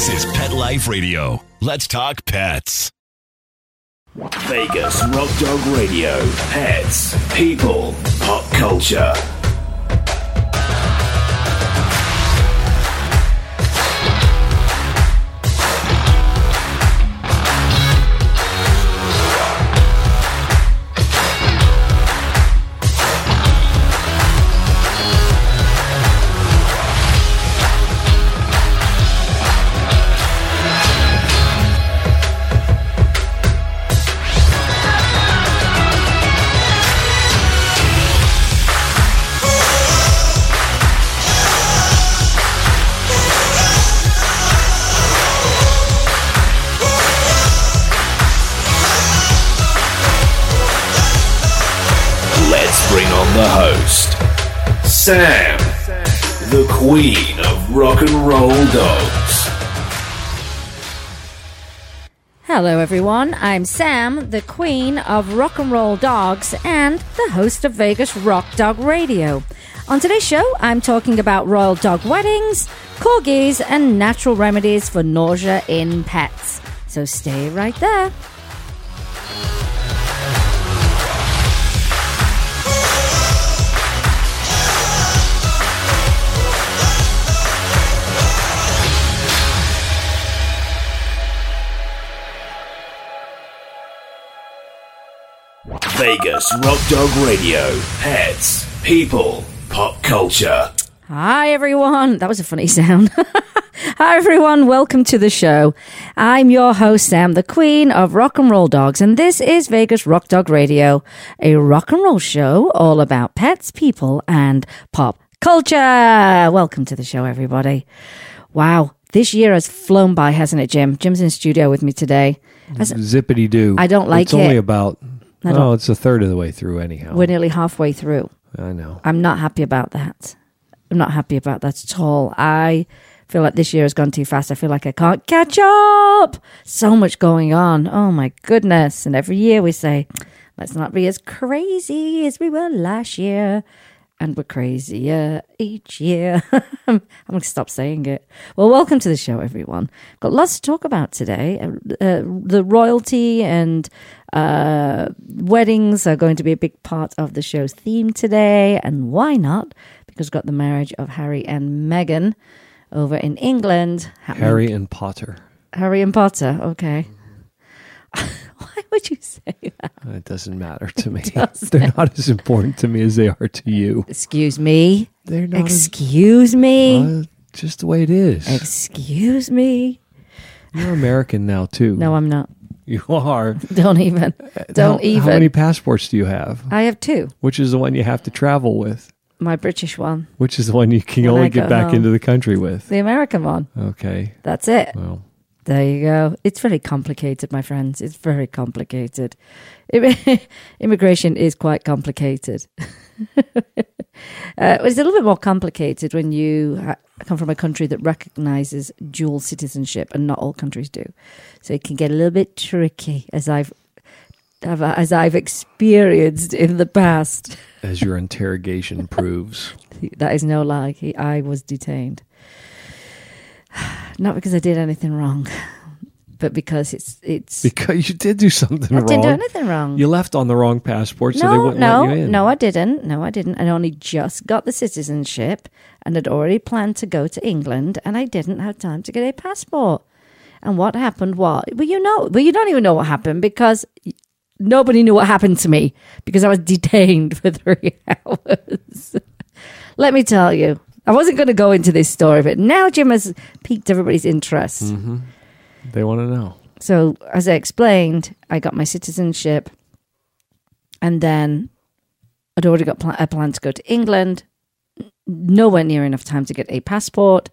This is Pet Life Radio. Let's talk pets. Vegas Rock Dog Radio. Pets, people, pop culture. Sam, the queen of rock and roll dogs. Hello, everyone. I'm Sam, the queen of rock and roll dogs and the host of Vegas Rock Dog Radio. On today's show, I'm talking about royal dog weddings, corgis, and natural remedies for nausea in pets. So stay right there. Vegas Rock Dog Radio. Pets, people, pop culture. Hi, everyone. That was a funny sound. Hi, everyone. Welcome to the show. I'm your host, Sam, the queen of rock and roll dogs, and this is Vegas Rock Dog Radio, a rock and roll show all about pets, people, and pop culture. Welcome to the show, everybody. Wow. This year has flown by, hasn't it, Jim? Jim's in studio with me today. As- Zippity doo. I don't like it's only about. Don't- Oh, it's a third of the way through anyhow. We're nearly halfway through. I know. I'm not happy about that. I'm not happy about that at all. I feel like this year has gone too fast. I feel like I can't catch up. So much going on. Oh my goodness. And every year we say, let's not be as crazy as we were last year. And we're crazier each year. I'm going to stop saying it. Well, welcome to the show, everyone. Got lots to talk about today. Uh, uh, the royalty and uh, weddings are going to be a big part of the show's theme today. And why not? Because we've got the marriage of Harry and Meghan over in England. happening- Harry and Potter. Harry and Potter. Okay. Why would you say that? It doesn't matter to me. They're not as important to me as they are to you. Excuse me. They're not. as- Excuse me. uh, just the way it is. Excuse me. You're American now too. No, I'm not. You are. Don't even. Uh, Don't how, even. How many passports do you have? I have two. Which is the one you have to travel with? My British one, Which is the one you can When only get back home. into the country with? the American one. Okay. That's it. Well, There you go. It's very complicated, my friends. It's very complicated. Immigration is quite complicated. uh, it's a little bit more complicated when you ha- come from a country that recognizes dual citizenship, and not all countries do. So it can get a little bit tricky, as I've have- as I've experienced in the past. as your interrogation proves. That is no lie. I was detained. Not because I did anything wrong, but because it's it's. Because you did do something I wrong. didn't do anything wrong. You left on the wrong passport, so they wouldn't no, let you in. no, I didn't. No, I didn't. I only just got the citizenship and had already planned to go to England, and I didn't have time to get a passport. And what happened What? well, you know, well, you don't even know what happened because nobody knew what happened to me because I was detained for three hours. Let me tell you, I wasn't going to go into this story, but now Jim has piqued everybody's interest. Mm-hmm. They want to know. So, as I explained, I got my citizenship, and then I'd already got pl- a plan to go to England. Nowhere near enough time to get a passport.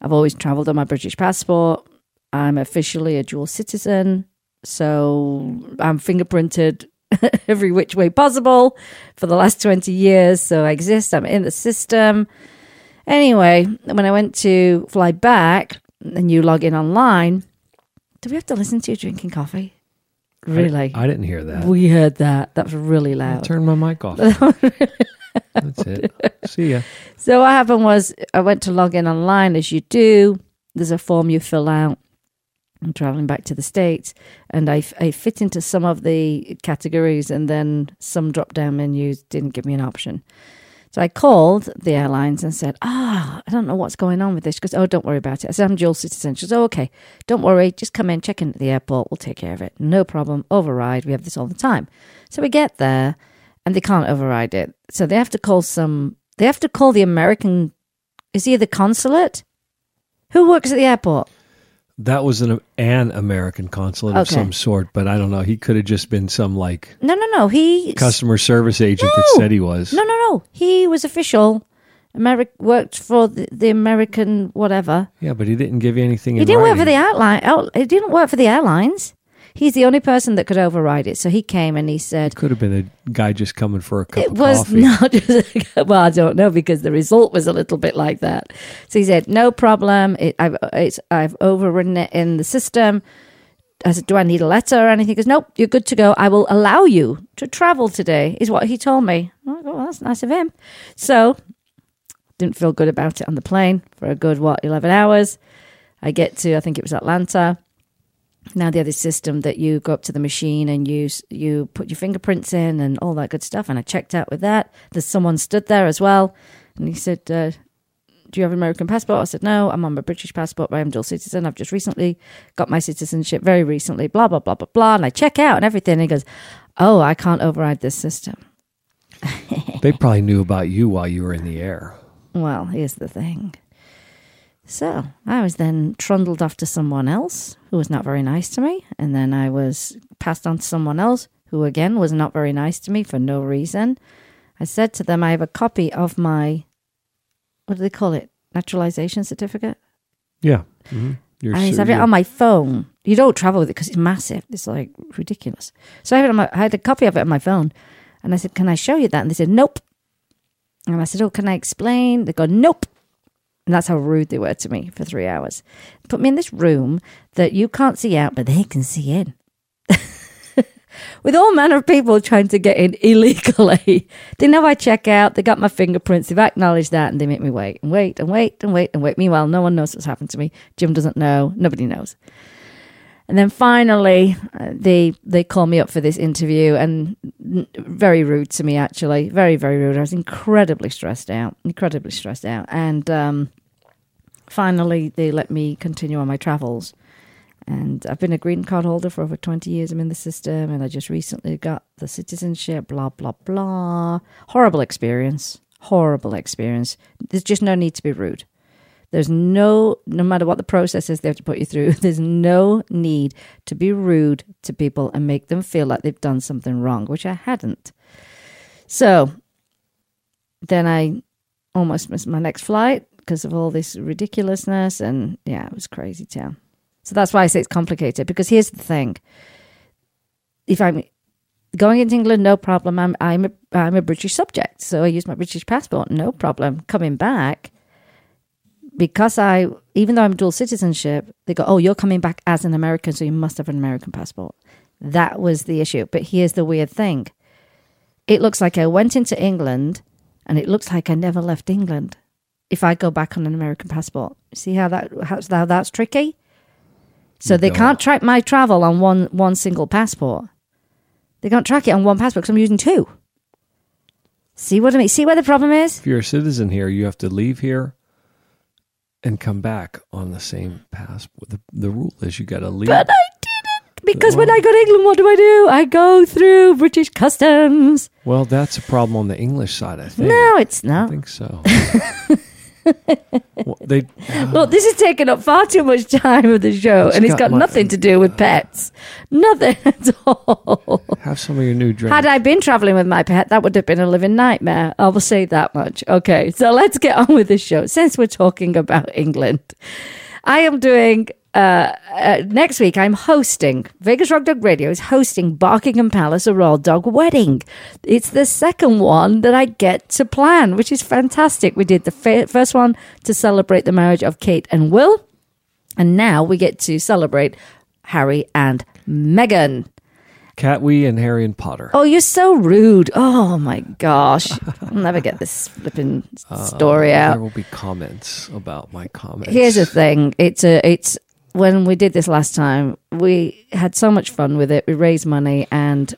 I've always travelled on my British passport. I'm officially a dual citizen, so I'm fingerprinted every which way possible for the last 20 years. So I exist, I'm in the system. Anyway, when I went to fly back and you log in online, do we have to listen to you drinking coffee? Really? I, I didn't hear that. we heard that. That was really loud. turn my mic off. That's it. See ya. So what happened was I went to log in online as you do, there's a form you fill out. I'm traveling back to the States and I, I fit into some of the categories and then some drop down menus didn't give me an option. So I called the airlines and said, Ah, I don't know what's going on with this. She goes, Oh, don't worry about it. I said, I'm dual citizen. She goes, Oh, okay. Don't worry. Just come in, check in at the airport. We'll take care of it. No problem. Override. We have this all the time. So we get there and they can't override it. So they have to call some, they have to call the American, is he the consulate? Who works at the airport? That was an an American consulate of Okay. some sort, but I don't know. He could have just been some like No, no, no. He customer service agent that No. said he was. No, no, no. He was official. Ameri- worked for the, the American whatever. Yeah, but he didn't give you anything. He in didn't work for writing. the outline. Out, he didn't work for the airlines. He's the only person that could override it. So he came and he said, it Could have been a guy just coming for a cup it was coffee. not just well i don't know because the result was a little bit like that. So he said no problem. It, I've, it's, I've overridden it in the system. I said do i need a letter or anything? He goes nope you're good to go. I will allow you to travel today is what he told me. Go, oh, well, that's nice of him. So didn't feel good about it on the plane for a good what 11 hours. I get to i think it was atlanta now they have this system that you go up to the machine and you you put your fingerprints in and all that good stuff. And I checked out with that. There's someone stood there as well, and he said, uh, "Do you have an American passport?" I said, "No, I'm on my British passport, but I'm dual citizen. I've just recently got my citizenship, very recently." Blah blah blah blah blah. And I check out and everything. And he goes, "Oh, I can't override this system." They probably knew about you while you were in the air. Well, here's the thing. So I was then trundled off to someone else who was not very nice to me. And then I was passed on to someone else who, again, was not very nice to me for no reason. I said to them, I have a copy of my, what do they call it? Naturalization certificate. Yeah. Mm-hmm. You're And I have it on my phone. You don't travel with it because it's massive. It's like ridiculous. So I, on my, I had a copy of it on my phone. And I said, Can I show you that? And they said, Nope. And I said, Oh, can I explain? They go, Nope. And that's how rude they were to me for three hours. Put me in this room that you can't see out, but they can see in. With all manner of people trying to get in illegally. They know I check out, they got my fingerprints, they've acknowledged that, and they make me wait and wait and wait and wait and wait. Meanwhile, no one knows what's happened to me. Jim doesn't know, nobody knows. And then finally, uh, they they call me up for this interview, and very rude to me. Actually, very very rude. I was incredibly stressed out, incredibly stressed out. And um, finally, they let me continue on my travels. And I've been a green card holder for over twenty years. I'm in the system, and I just recently got the citizenship. Blah blah blah. Horrible experience. Horrible experience. There's just no need to be rude. There's no, no matter what the process is they have to put you through, there's no need to be rude to people and make them feel like they've done something wrong, which I hadn't. So then I almost missed my next flight because of all this ridiculousness. And yeah, it was crazy town. So that's why I say it's complicated because here's the thing. If I'm going into England, no problem. I'm, I'm, a, I'm a British subject. So I use my British passport, no problem. Coming back, because I, even though I'm dual citizenship, they go, oh, you're coming back as an American, so you must have an American passport. That was the issue. But here's the weird thing it looks like I went into England and it looks like I never left England if I go back on an American passport. See how, that, how, how that's tricky? So they No. can't track my travel on one, one single passport. They can't track it on one passport because I'm using two. See what I mean? See where the problem is? If you're a citizen here, you have to leave here and come back on the same passport. The, the rule is you got to leave. But I didn't because when I go to England, what do I do? I go through British customs. well, that's a problem on the English side, I think. No, it's not. I think so. well, they Look, this is taking up far too much time of the show, and it's got got nothing to do uh, with pets. Nothing at all. have some of your new drinks. Had I been traveling with my pet, that would have been a living nightmare. I will say that much. Okay, so let's get on with the show. Since we're talking about England, I am doing. Uh, uh, next week, I'm hosting Vegas Rock Dog Radio is hosting Barkingham Palace a Royal Dog Wedding. It's the second one that I get to plan, which is fantastic. We did the fa- first one to celebrate the marriage of Kate and Will, and now we get to celebrate Harry and Meghan. Catwee and Harry and Potter. Oh, you're so rude. Oh my gosh. I'll never get this flipping uh, story There out. There will be comments about my comments. Here's the thing. It's a it's when we did this last time, we had so much fun with it. We raised money and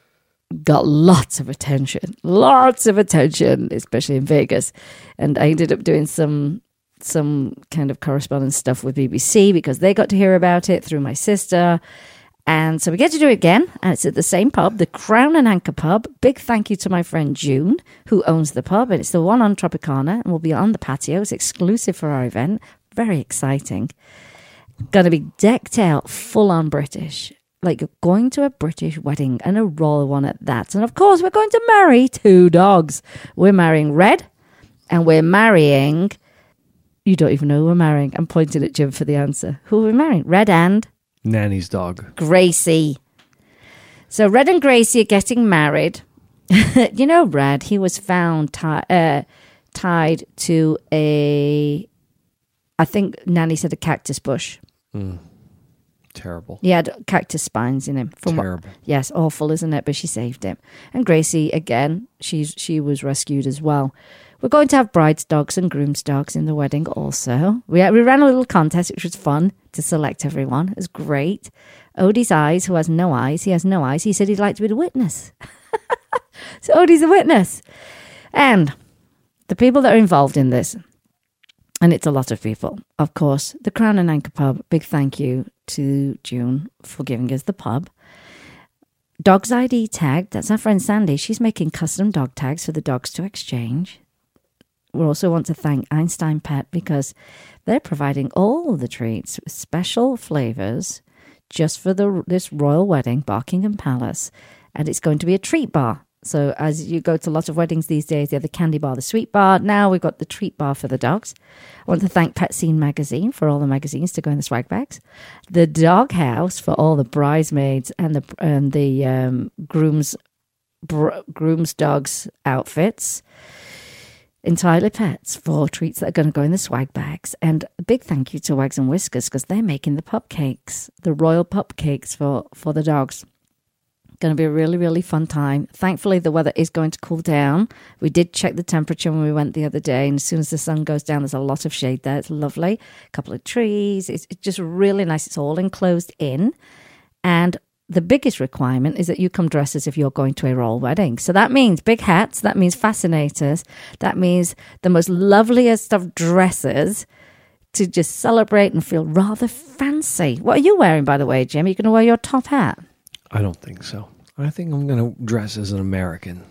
got lots of attention. Lots of attention, especially in Vegas. And I ended up doing some some kind of correspondence stuff with BBC because they got to hear about it through my sister. And so we get to do it again, and it's at the same pub, the Crown and Anchor pub. Big thank you to my friend June, who owns the pub, and it's the one on Tropicana, and we'll be on the patio. It's exclusive for our event. Very exciting. Going to be decked out, full on British, like you're going to a British wedding and a royal one at that. And of course, we're going to marry two dogs. We're marrying Red, and we're marrying. You don't even know who we're marrying. I'm pointing at Jim for the answer. Who are we marrying? Red and Nanny's dog. Gracie. So Red and Gracie are getting married. you know, Red, he was found ti- uh, tied to a, I think Nanny said a cactus bush. Mm. Terrible. He had cactus spines in him. From what- Terrible. yes, awful, isn't it? But she saved him. And Gracie, again, she's she was rescued as well. We're going to have bride's dogs and groom's dogs in the wedding also. We, we ran a little contest, which was fun to select everyone. It was great. Odie's eyes, who has no eyes, he has no eyes. He said he'd like to be the witness. so Odie's a witness. And the people that are involved in this, and it's a lot of people. Of course, the Crown and Anchor Pub, big thank you to June for giving us the pub. Dogs ID tag, that's our friend Sandy. She's making custom dog tags for the dogs to exchange. We also want to thank Einstein Pet because they're providing all the treats, special flavors, just for the this royal wedding, Barkingham Palace, and it's going to be a treat bar. So as you go to a lot of weddings these days, they have the candy bar, the sweet bar. Now we've got the treat bar for the dogs. I want to thank Pet Scene magazine for all the magazines to go in the swag bags, the dog house for all the bridesmaids and the and the um, grooms br- grooms dogs outfits. Entirely Pets for treats that are going to go in the swag bags. And a big thank you to Wags and Whiskers because they're making the pup cakes, the royal pup cakes for, for the dogs. Going to be a really, really fun time. Thankfully, the weather is going to cool down. We did check the temperature when we went the other day, and as soon as the sun goes down, there's a lot of shade there. It's lovely. A couple of trees. It's, it's just really nice. It's all enclosed in. And the biggest requirement is that you come dressed as if you're going to a royal wedding. So that means big hats, that means fascinators, that means the most loveliest of dresses to just celebrate and feel rather fancy. What are you wearing, by the way, Jim? Are you going to wear your top hat? I don't think so. I think I'm going to dress as an American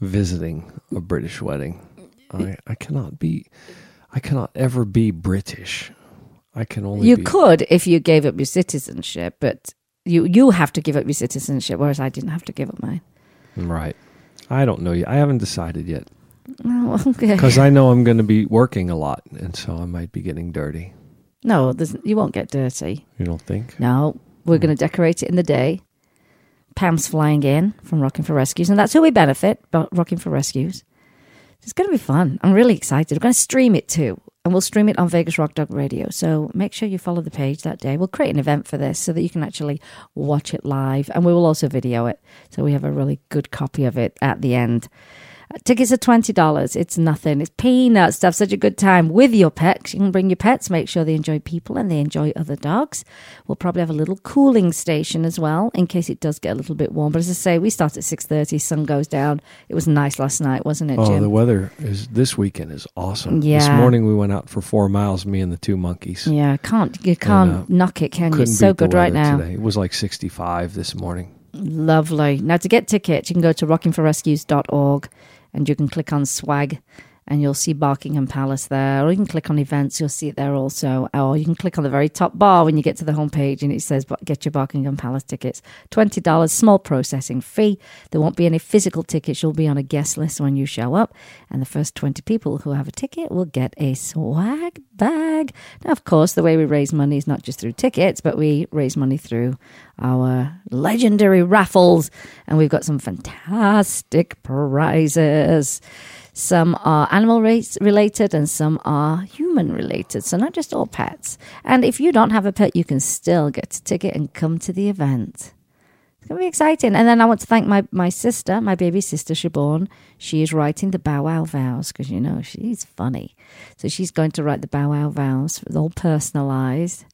visiting a British wedding. I, I cannot be, I cannot ever be British. I can only You be, could if you gave up your citizenship, but you you have to give up your citizenship, whereas I didn't have to give up mine. Right. I don't know yet. I haven't decided yet Oh, okay. because I know I'm going to be working a lot, and so I might be getting dirty. No, you won't get dirty. You don't think? No, we're hmm. going to decorate it in the day. Pam's flying in from Rocking for Rescues, and that's who we benefit, but Rocking for Rescues. It's going to be fun. I'm really excited. We're going to stream it too, and we'll stream it on Vegas Rock Dog Radio. So make sure you follow the page that day. We'll create an event for this so that you can actually watch it live, and we will also video it. So we have a really good copy of it at the end. Tickets are twenty dollars. It's nothing. It's peanuts to have such a good time with your pets. You can bring your pets. Make sure they enjoy people and they enjoy other dogs. We'll probably have a little cooling station as well in case it does get a little bit warm. But as I say, we start at six thirty. Sun goes down. It was nice last night, wasn't it, Oh, Jim? the weather is this weekend is awesome. Yeah. This morning we went out for four miles, me and the two monkeys. yeah, can't you can't uh, knock it, can you? It's so beat the good right weather now. Today. It was like 65 this morning. Lovely. Now, to get tickets, you can go to rockingforrescues.org and you can click on swag and you'll see Barkingham Palace there. Or you can click on events, you'll see it there also. Or you can click on the very top bar when you get to the homepage and it says get your Barkingham Palace tickets. $20, small processing fee. There won't be any physical tickets. You'll be on a guest list when you show up. And the first 20 people who have a ticket will get a swag bag. Now, of course, the way we raise money is not just through tickets, but we raise money through our legendary raffles. And we've got some fantastic prizes. Some are animal race related and some are human related. So, not just all pets. And if you don't have a pet, you can still get a ticket and come to the event. It's gonna be exciting. And then I want to thank my my sister, my baby sister Siobhan. She is writing the Bow Wow vows because you know she's funny, so she's going to write the Bow Wow vows, all personalised.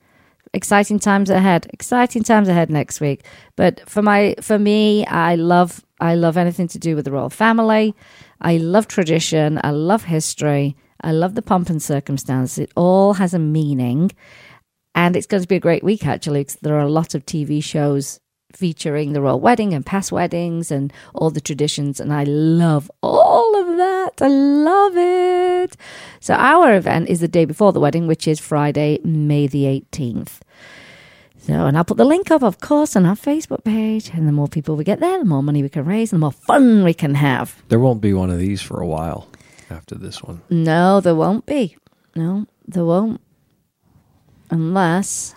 Exciting times ahead. Exciting times ahead next week. But for my for me, I love I love anything to do with the royal family. I love tradition. I love history. I love the pomp and circumstance. It all has a meaning. And it's going to be a great week, actually, because there are a lot of TV shows featuring the royal wedding and past weddings and all the traditions. And I love all of that. I love it. So, our event is the day before the wedding, which is Friday, May the 18th. So, and I'll put the link up, of course, on our Facebook page. And the more people we get there, the more money we can raise, and the more fun we can have. There won't be one of these for a while after this one. No, there won't be. No, there won't. Unless.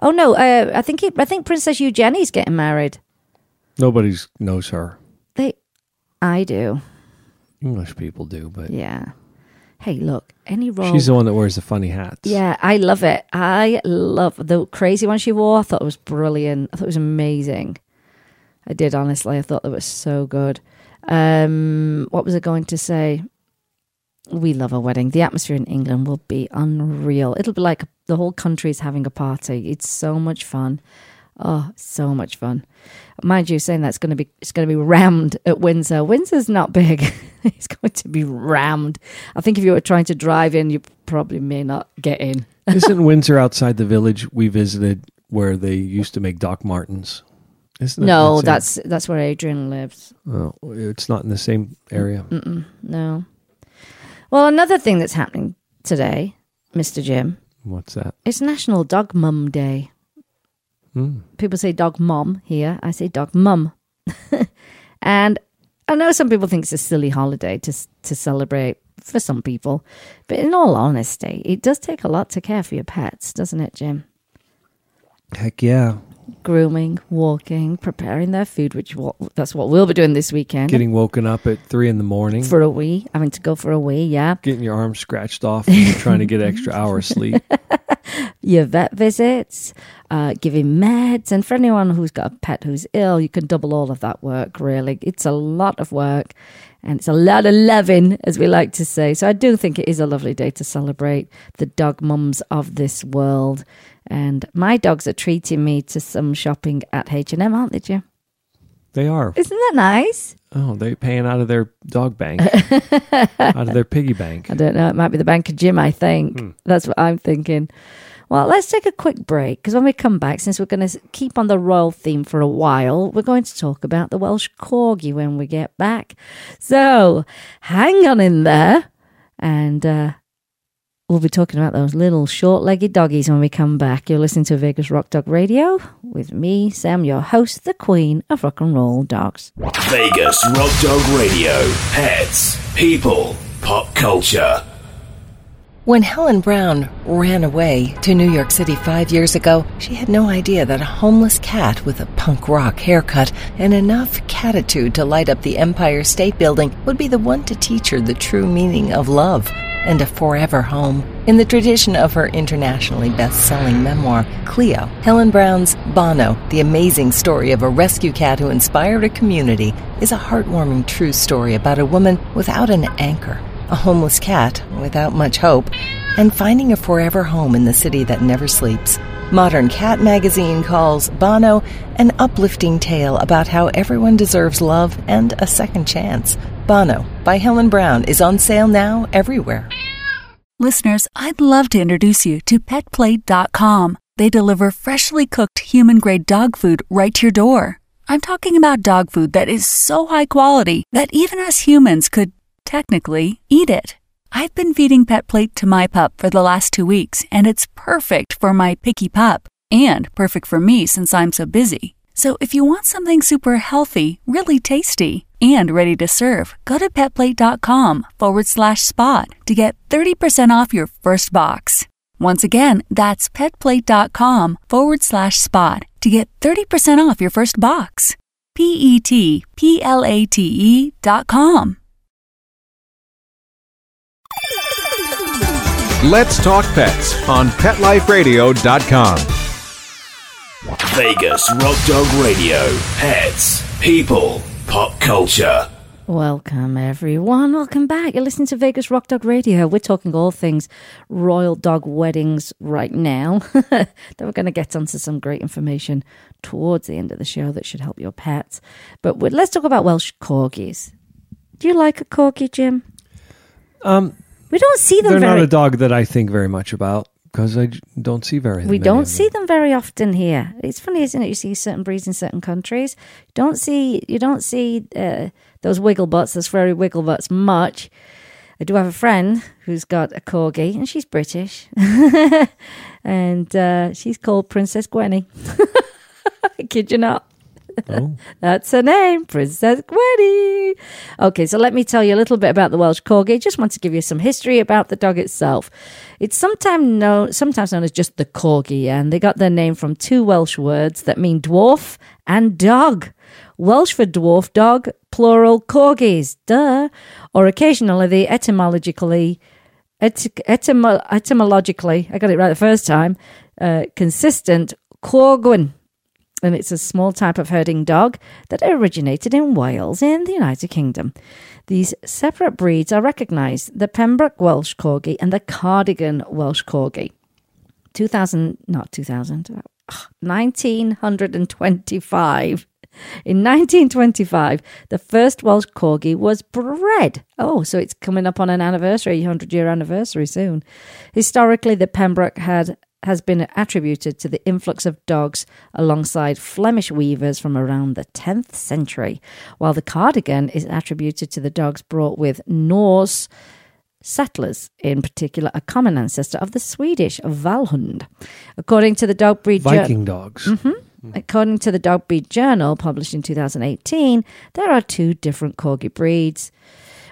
Oh no, uh, I think it, I think Princess Eugenie's getting married. Nobody knows her. They, I do. English people do, but Yeah. Hey, look, any role. she's the one that wears the funny hats. Yeah, I love it. I love the crazy one she wore. I thought it was brilliant. I thought it was amazing. I did honestly. I thought that was so good. Um, what was I going to say? We love a wedding. The atmosphere in England will be unreal. It'll be like the whole country is having a party. It's so much fun. Oh, so much fun. Mind you, saying that's going to be it's going to be rammed at Windsor. Windsor's not big. it's going to be rammed. I think if you were trying to drive in, you probably may not get in. Isn't Windsor outside the village we visited where they used to make Doc Martens? Isn't it? No, in- that's that's where Adrian lives. oh, it's not in the same area. No. Well, another thing that's happening today, Mister Jim, What's that? it's National Dog Mum Day. Hmm. People say dog mom here. I say dog mum. and I know some people think it's a silly holiday to to celebrate for some people, but in all honesty, it does take a lot to care for your pets, doesn't it, Jim? Heck yeah. Grooming, walking, preparing their food, which that's what we'll be doing this weekend. Getting woken up at three in the morning, for a wee, having to go for a wee, yeah. getting your arm scratched off, and you're trying to get extra hours sleep. your vet visits, uh, giving meds, and for anyone who's got a pet who's ill, you can double all of that work. Really, it's a lot of work, and it's a lot of loving, as we like to say. So I do think it is a lovely day to celebrate the dog mums of this world. And my dogs are treating me to some shopping at H and M, aren't they, Jim? They are. Isn't that nice? Oh, they're paying out of their dog bank, out of their piggy bank. I don't know. It might be the Bank of Jim, I think. That's what I'm thinking. Well, let's take a quick break because when we come back, since we're going to keep on the royal theme for a while, we're going to talk about the Welsh Corgi when we get back. So hang on in there and uh, we'll be talking about those little short legged doggies when we come back. You're listening to Vegas Rock Dog Radio with me, Sam, your host, the queen of rock and roll dogs. Vegas Rock Dog Radio. Pets, people, pop culture. When Helen Brown ran away to New York City five years ago, she had no idea that a homeless cat with a punk rock haircut and enough catitude to light up the Empire State Building would be the one to teach her the true meaning of love and a forever home. In the tradition of her internationally best-selling memoir, Cleo, Helen Brown's Bono, the amazing story of a rescue cat who inspired a community, is a heartwarming true story about a woman without an anchor a homeless cat without much hope, and finding a forever home in the city that never sleeps. Modern Cat magazine calls Bono an uplifting tale about how everyone deserves love and a second chance. Bono by Helen Brown is on sale now everywhere. Listeners, I'd love to introduce you to PetPlate.com. They deliver freshly cooked human grade dog food right to your door. I'm talking about dog food that is so high quality that even us humans could technically eat it. I've been feeding Pet Plate to my pup for the last two weeks, and it's perfect for my picky pup and perfect for me since I'm so busy. So if you want something super healthy, really tasty, and ready to serve, go to petplate.com forward slash spot to get 30% off your first box. Once again, that's petplate.com forward slash spot to get 30% off your first box. P E T P L A T E dot com. Let's Talk Pets on PetLifeRadio.com. Vegas Rock Dog Radio. Pets, people, pop culture. Welcome, everyone. Welcome back. You're listening to Vegas Rock Dog Radio. We're talking all things royal dog weddings right now. then we're going to get onto some great information towards the end of the show that should help your pets. But let's talk about Welsh corgis. Do you like a corgi, Jim? Um, We don't see them they're very. not a dog that I think very much about because I j- don't see very. we don't see them very often here. It's funny, isn't it? You see certain breeds in certain countries. You don't see you don't see uh, those wiggle butts, those furry wiggle butts much. I do have a friend who's got a corgi, and she's British, and uh, she's called Princess Gwenny. I kid you not. Oh. That's her name, Princess Gwenny. Okay, so let me tell you a little bit about the Welsh Corgi. Just want to give you some history about the dog itself. It's sometimes known, sometimes known as just the Corgi, and they got their name from two Welsh words that mean dwarf and dog. Welsh for dwarf dog, plural corgis, duh. Or occasionally the etymologically, ety- etymo- etymologically, I got it right the first time, uh, consistent corgwn and it's a small type of herding dog that originated in Wales in the United Kingdom. These separate breeds are recognised the Pembroke Welsh Corgi and the Cardigan Welsh Corgi. 2000, not 2000, 1925. Uh, in 1925, the first Welsh Corgi was bred. Oh, so it's coming up on an anniversary, 100 year anniversary soon. Historically, the Pembroke had has been attributed to the influx of dogs alongside Flemish weavers from around the 10th century, while the cardigan is attributed to the dogs brought with Norse settlers, in particular a common ancestor of the Swedish Vallhund. According to the dog breed Viking dogs. Mm-hmm. Mm. According to the Dog Breed Journal, published in 2018, there are two different corgi breeds.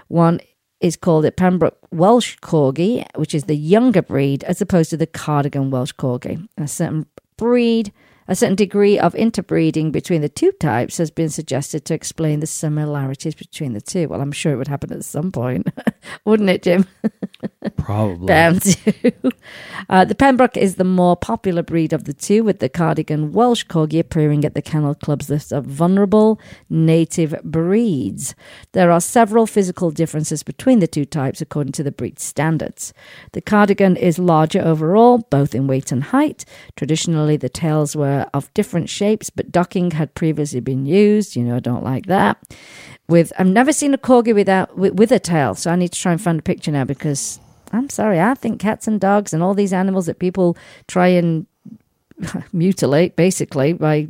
One is called the Pembroke Welsh Corgi, which is the younger breed, as opposed to the Cardigan Welsh Corgi. A certain breed, a certain degree of interbreeding between the two types has been suggested to explain the similarities between the two. Well, I'm sure it would happen at some point, wouldn't it, Jim? Probably. Bound to. Uh, the Pembroke is the more popular breed of the two, with the Cardigan Welsh Corgi appearing at the Kennel Club's list of vulnerable native breeds. There are several physical differences between the two types according to the breed standards. The Cardigan is larger overall, both in weight and height. Traditionally, the tails were of different shapes, but docking had previously been used. You know, I don't like that. With I've never seen a corgi without with, with a tail, so I need to try and find a picture now because I'm sorry, I think cats and dogs and all these animals that people try and mutilate basically by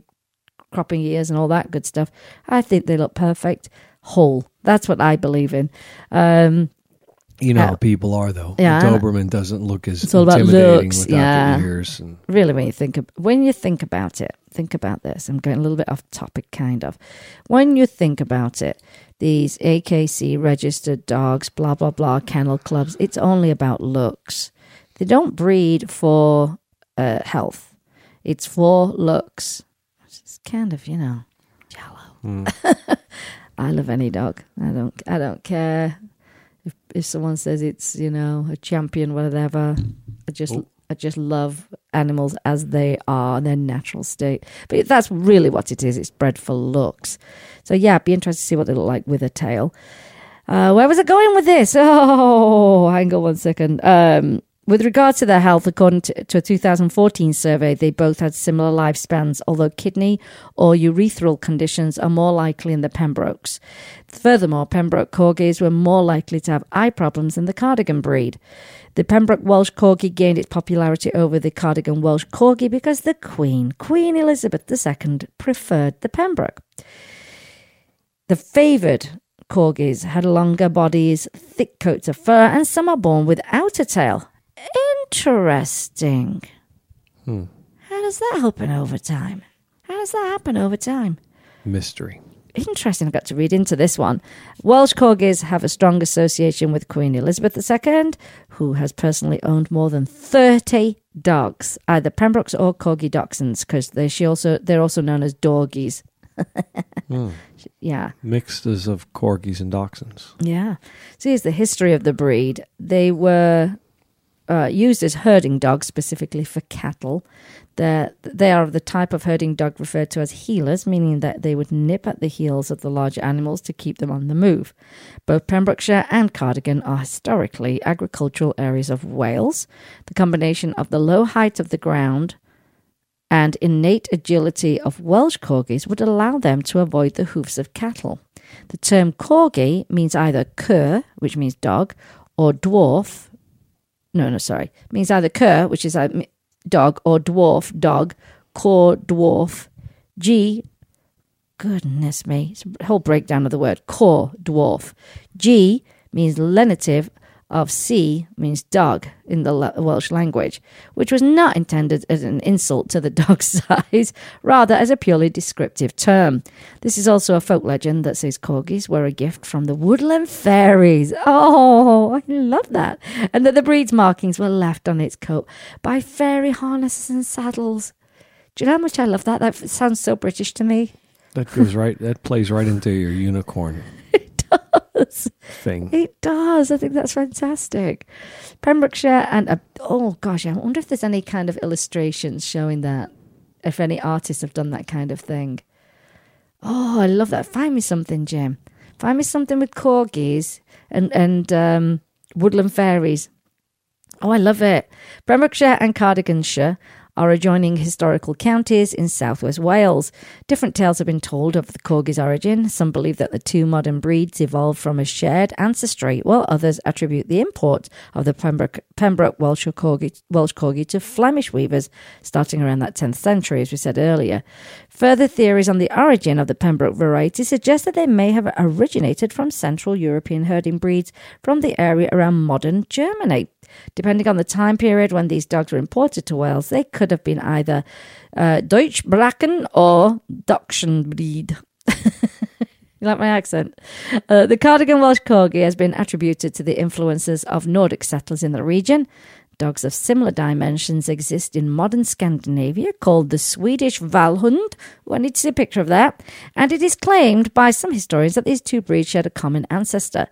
cropping ears and all that good stuff. I think they look perfect whole. That's what I believe in. Um, You know Uh, how people are though. yeah, Doberman doesn't look as It's all about intimidating looks, without yeah. the ears. And really when you think of, when you think about it think about this. I'm going a little bit off topic kind of. When you think about it these akc registered dogs blah blah blah kennel clubs it's only about looks. They don't breed for uh, health. It's for looks. It's kind of you know jello. I love any dog. I don't i don't care if, if someone says it's you know a champion whatever i just i just love animals as they are in their natural state. But that's really what it is. It's bred for looks. So yeah be interested to see what they look like with a tail. Uh, where was I going with this? Oh, hang on one second. Um, with regard to their health, according to, to a 2014 survey, they both had similar lifespans, although kidney or urethral conditions are more likely in the Pembrokes. Furthermore, Pembroke Corgis were more likely to have eye problems than the Cardigan breed. The Pembroke Welsh Corgi gained its popularity over the Cardigan Welsh Corgi because the Queen, Queen Elizabeth II, preferred the Pembroke. The favoured corgis had longer bodies, thick coats of fur, and some are born without a tail. Interesting. Hmm. How does that happen over time? How does that happen over time? mystery. Interesting. I've got to read into this one. Welsh corgis have a strong association with Queen Elizabeth II, who has personally owned more than thirty dogs, either Pembrokes or Corgi Dachshunds, because they she also they're also known as dorgies. Hmm. Yeah. Mixes of corgis and dachshunds. Yeah. So here's the history of the breed. They were uh, used as herding dogs specifically for cattle. They're, they are the type of herding dog referred to as heelers, meaning that they would nip at the heels of the larger animals to keep them on the move. Both Pembrokeshire and Cardigan are historically agricultural areas of Wales. The combination of the low height of the ground and innate agility of Welsh corgis would allow them to avoid the hoofs of cattle. The term corgi means either cur, which means dog, or dwarf. No, no, sorry. Means either cur, which is a dog, or dwarf, dog, cor, dwarf. G, goodness me, it's a whole breakdown of the word cor, dwarf. G means lenitive of C means dog in the Welsh language, which was not intended as an insult to the dog's size, rather as a purely descriptive term. This is also a folk legend that says corgis were a gift from the woodland fairies. Oh, I love that. And that the breed's markings were left on its coat by fairy harnesses and saddles. Do you know how much I love that? That sounds so British to me. That goes right. That plays right into your unicorn does. thing. It does. I think that's fantastic. Pembrokeshire and uh, oh gosh, I wonder if there's any kind of illustrations showing that. If any artists have done that kind of thing. Oh, I love that. Find me something, Jim. Find me something with corgis and and um, woodland fairies. Oh, I love it. Pembrokeshire and Cardiganshire are adjoining historical counties in southwest Wales. Different tales have been told of the corgi's origin. Some believe that the two modern breeds evolved from a shared ancestry, while others attribute the import of the Pembroke, Pembroke Welsh, corgi, Welsh corgi to Flemish weavers starting around that 10th century, as we said earlier. Further theories on the origin of the Pembroke variety suggest that they may have originated from Central European herding breeds from the area around modern Germany. Depending on the time period when these dogs were imported to Wales, they could have been either uh, Deutsch Bracken or Dachshund. You like my accent? Uh, the Cardigan Welsh Corgi has been attributed to the influences of Nordic settlers in the region. Dogs of similar dimensions exist in modern Scandinavia, called the Swedish Vallhund. I need to see a picture of that. And it is claimed by some historians that these two breeds shared a common ancestor.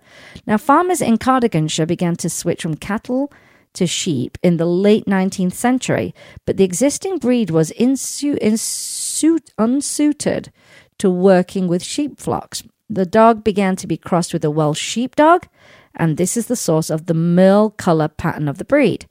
Now, farmers in Cardiganshire began to switch from cattle to sheep in the late 19th century, but the existing breed was insu- insu- unsuited to working with sheep flocks. The dog began to be crossed with a Welsh sheepdog and this is the source of the merle colour pattern of the breed.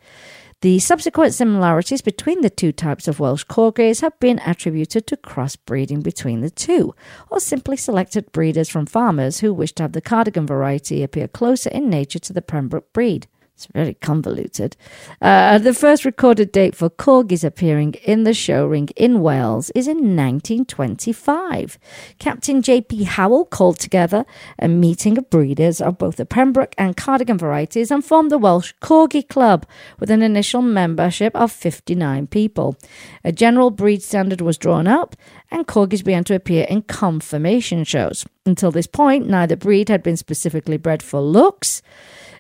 The subsequent similarities between the two types of Welsh Corgis have been attributed to crossbreeding between the two, or simply selected breeders from farmers who wished to have the Cardigan variety appear closer in nature to the Pembroke breed. It's very convoluted. Uh, the first recorded date for corgis appearing in the show ring in Wales is in 1925. Captain J.P. Howell called together a meeting of breeders of both the Pembroke and Cardigan varieties and formed the Welsh Corgi Club with an initial membership of 59 people. A general breed standard was drawn up and corgis began to appear in conformation shows. Until this point, neither breed had been specifically bred for looks.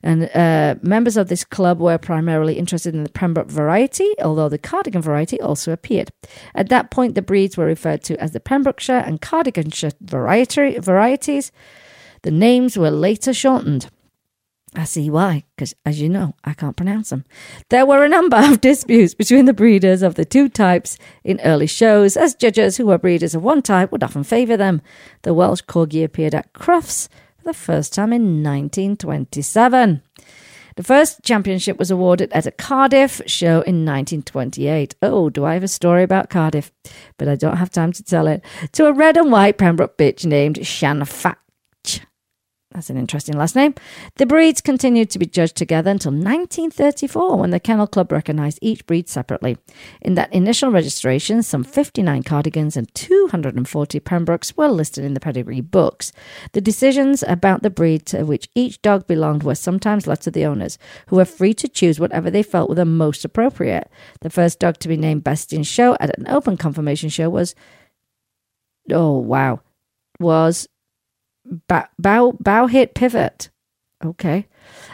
And uh, members of this club were primarily interested in the Pembroke variety, although the Cardigan variety also appeared. At that point, the breeds were referred to as the Pembrokeshire and Cardiganshire variety, varieties. The names were later shortened. I see why, because as you know, I can't pronounce them. There were a number of disputes between the breeders of the two types in early shows, as judges who were breeders of one type would often favour them. The Welsh Corgi appeared at Crufts for the first time in 1927. The first championship was awarded at a Cardiff show in 1928. Oh, do I have a story about Cardiff? But I don't have time to tell it. To a red and white Pembroke bitch named Shan Fat that's an interesting last name. The breeds continued to be judged together until 1934 when the Kennel Club recognised each breed separately. In that initial registration, some 59 cardigans and 240 Pembrokes were listed in the pedigree books. The decisions about the breed to which each dog belonged were sometimes left to the owners, who were free to choose whatever they felt were the most appropriate. The first dog to be named Best in Show at an open conformation show was. Oh, wow. Was bow, bow, hit pivot. Okay.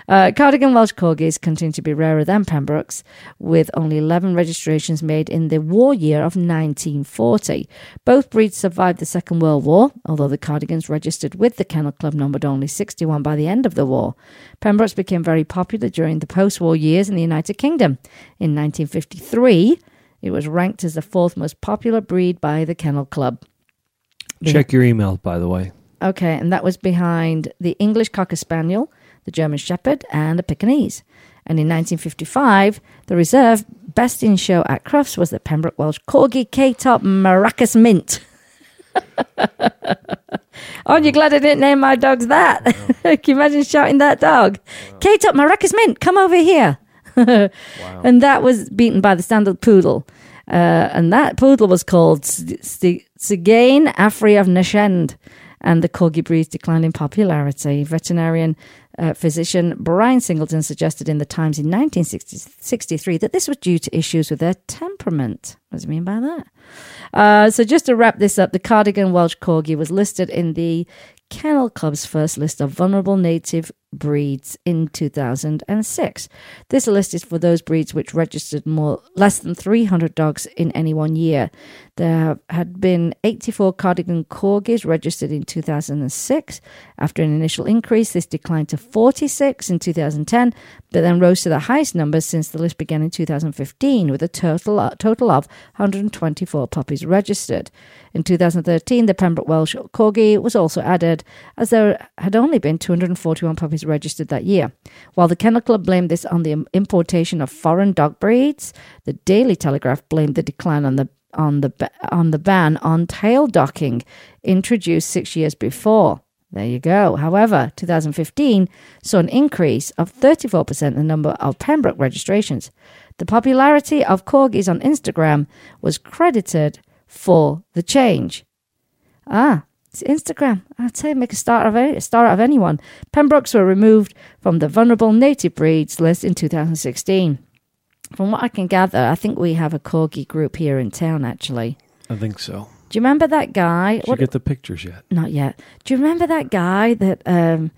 Uh, Cardigan Welsh Corgis continue to be rarer than Pembrokes, with only 11 registrations made in the war year of 1940. Both breeds survived the Second World War, although the Cardigans registered with the Kennel Club numbered only 61 by the end of the war. Pembrokes became very popular during the post war years in the United Kingdom. In 1953, it was ranked as the fourth most popular breed by the Kennel Club. Check your emails, by the way. Okay, and that was behind the English Cocker Spaniel, the German Shepherd, and the Pekingese. And in 1955, the reserve best in show at Crufts was the Pembroke Welsh Corgi Kaytop Maracas Mint. Aren't you glad I didn't name my dogs that? Can you imagine shouting that dog? Kaytop Maracas Mint, come over here. And that was beaten by the standard poodle. Uh, and that poodle was called Tzigane Aggri of Nashend and the corgi breeds declined in popularity. Veterinarian uh, physician Brian Singleton suggested in the Times in 1963 that this was due to issues with their temperament. What does he mean by that? Uh, so, just to wrap this up, the Cardigan Welsh Corgi was listed in the Kennel Club's first list of vulnerable native breeds in 2006. This list is for those breeds which registered more less than 300 dogs in any one year. There had been 84 cardigan corgis registered in 2006. After an initial increase, this declined to 46 in 2010, but then rose to the highest number since the list began in 2015, with a total, total of 124 puppies registered. In 2013, the Pembroke Welsh Corgi was also added, as there had only been 241 puppies registered that year. While the Kennel Club blamed this on the importation of foreign dog breeds, the Daily Telegraph blamed the decline on the on the on the ban on tail docking introduced six years before. There you go. However, 2015 saw an increase of 34% in the number of Pembroke registrations. The popularity of corgis on Instagram was credited for the change. Ah, it's Instagram. I'd say make a start of a start out of anyone. Pembrokes were removed from the vulnerable native breeds list in 2016. From what I can gather, I think we have a corgi group here in town. Actually, I think so. do you remember that guy? Did you get the pictures yet? Not yet. Do you remember that guy that um,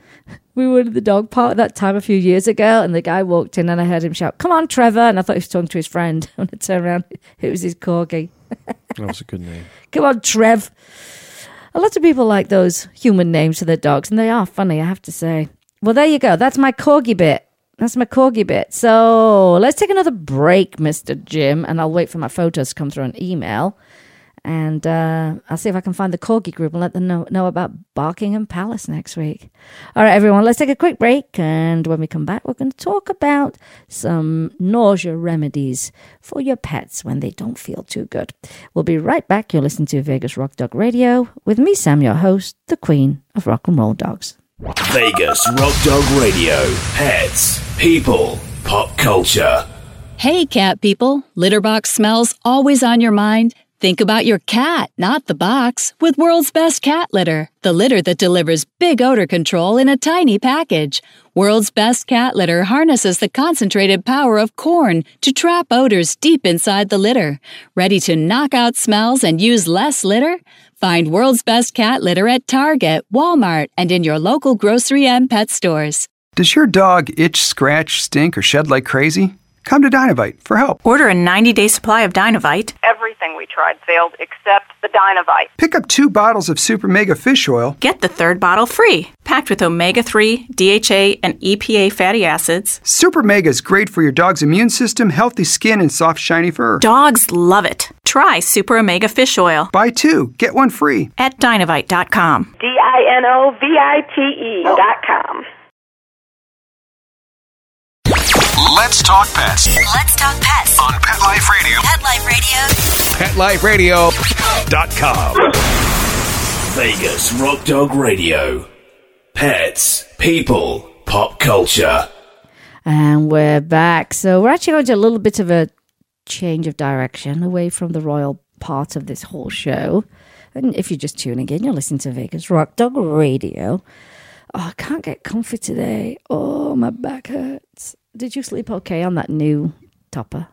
we were in the dog park that time a few years ago, and the guy walked in, and I heard him shout, "Come on, Trevor!" And I thought he was talking to his friend. When I turned around, it was his corgi. That was a good name. Come on, Trev. A lot of people like those human names for their dogs, and they are funny, I have to say. Well, there you go. That's my corgi bit. That's my corgi bit. So let's take another break, Mr. Jim, and I'll wait for my photos to come through an email. And uh, I'll see if I can find the corgi group and let them know, know about Barkingham Palace next week. All right, everyone, let's take a quick break. And when we come back, we're going to talk about some nausea remedies for your pets when they don't feel too good. We'll be right back. You're listening to Vegas Rock Dog Radio with me, Sam, your host, the queen of rock and roll dogs. Vegas Rock Dog Radio. Pets, people, pop culture. Hey, cat people. Litter box smells always on your mind? Think about your cat, not the box, with World's Best Cat Litter, the litter that delivers big odor control in a tiny package. World's Best Cat Litter harnesses the concentrated power of corn to trap odors deep inside the litter. Ready to knock out smells and use less litter? Find World's Best Cat Litter at Target, Walmart, and in your local grocery and pet stores. Does your dog itch, scratch, stink, or shed like crazy? Come to Dynovite for help. Order a 90 day supply of Dynovite. Everything we tried failed except the Dynovite. Pick up two bottles of Super Mega Fish Oil. Get the third bottle free. Packed with omega 3, DHA, and EPA fatty acids. Super Mega is great for your dog's immune system, healthy skin, and soft, shiny fur. Dogs love it. Try Super Omega Fish Oil Buy two, get one free. at dynovite.com. D I N O V I T E Let's talk pets Let's talk pets. on Pet Life Radio. Pet Life Radio. PetLifeRadio.com. Vegas Rock Dog Radio. Pets, people, pop culture. And we're back. So we're actually going to a little bit of a change of direction away from the royal part of this whole show. And if you're just tuning in, you're listening to Vegas Rock Dog Radio. Oh, I can't get comfy today. Oh, my back hurts. Did you sleep okay on that new topper?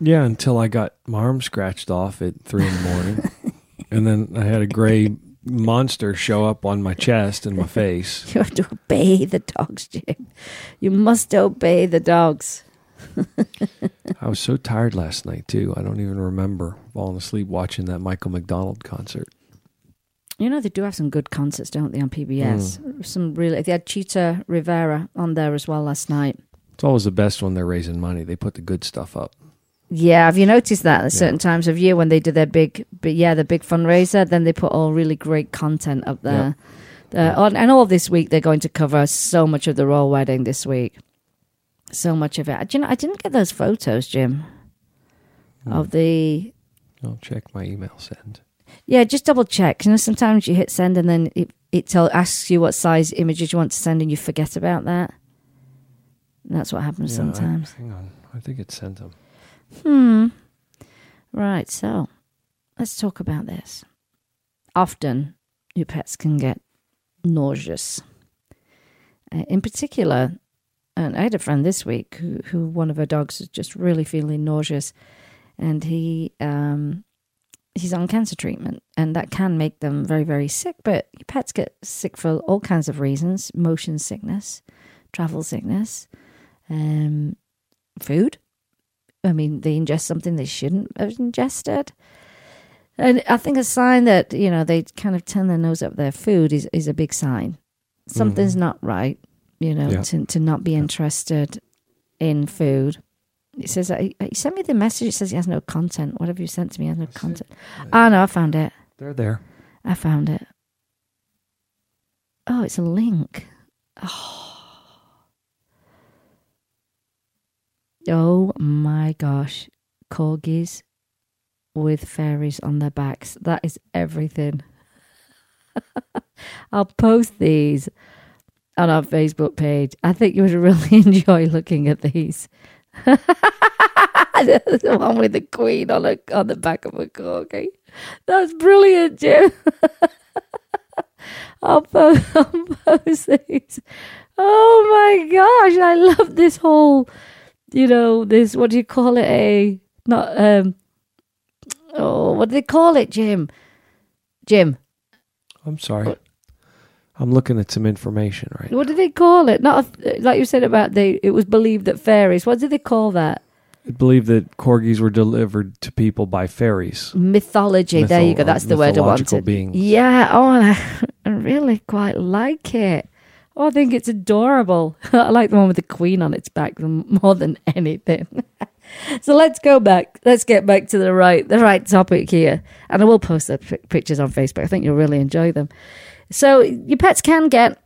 Yeah, until I got my arm scratched off at three in the morning, and then I had a gray monster show up on my chest and my face. You have to obey the dogs, Jim. You must obey the dogs. I was so tired last night too. I don't even remember falling asleep watching that Michael McDonald concert. You know they do have some good concerts, don't they, on PBS? Mm. Some really. They had Chita Rivera on there as well last night. It's always the best when they're raising money. They put the good stuff up. Yeah, have you noticed that at certain times of year when they do their big, but yeah, the big fundraiser, then they put all really great content up there. Uh, on, and all this week they're going to cover so much of the royal wedding this week, so much of it. Do you know, I didn't get those photos, Jim, of the. I'll check my email send. Yeah, just double check. You know, sometimes you hit send and then it it tell, asks you what size images you want to send, and you forget about that. And that's what happens Yeah, I- sometimes. hang on. I think it sent them. Hmm. Right, so let's talk about this. Often, your pets can get nauseous. Uh, in particular, and I had a friend this week who, who one of her dogs was just really feeling nauseous, and he um, he's on cancer treatment, and that can make them very very sick. But your pets get sick for all kinds of reasons: motion sickness, travel sickness, um, food. I mean, they ingest something they shouldn't have ingested. And I think a sign that, you know, they kind of turn their nose up their food is, is a big sign. Something's mm-hmm. not right, you know, Yeah. to, to not be interested in food. It says, he, he uh, sent me the message. It says he has no content. Whatever you sent to me has no content. Oh, no, I found it. They're there. I found it. Oh, it's a link. Oh, oh my gosh. Corgis with fairies on their backs. That is everything. I'll post these on our Facebook page. I think you would really enjoy looking at these. the one with the queen on a, on the back of a corgi. That's brilliant, Jim. I'll post, I'll post these. Oh my gosh, I love this whole, you know, this, what do you call it? A, not, um, oh, what do they call it, Jim? Jim, I'm sorry. I'm looking at some information right what do they call it? Not, a, like you said about they, it was believed that fairies, what do they call that? I believe that corgis were delivered to people by fairies. Mythology. there you go. Mytho- That's the word I wanted. beings. Yeah. Oh, I really quite like it. Oh, I think it's adorable. I like the one with the queen on its back more than anything. so let's go back. Let's get back to the right, the right topic here, and I will post the pic- pictures on Facebook. I think you'll really enjoy them. So your pets can get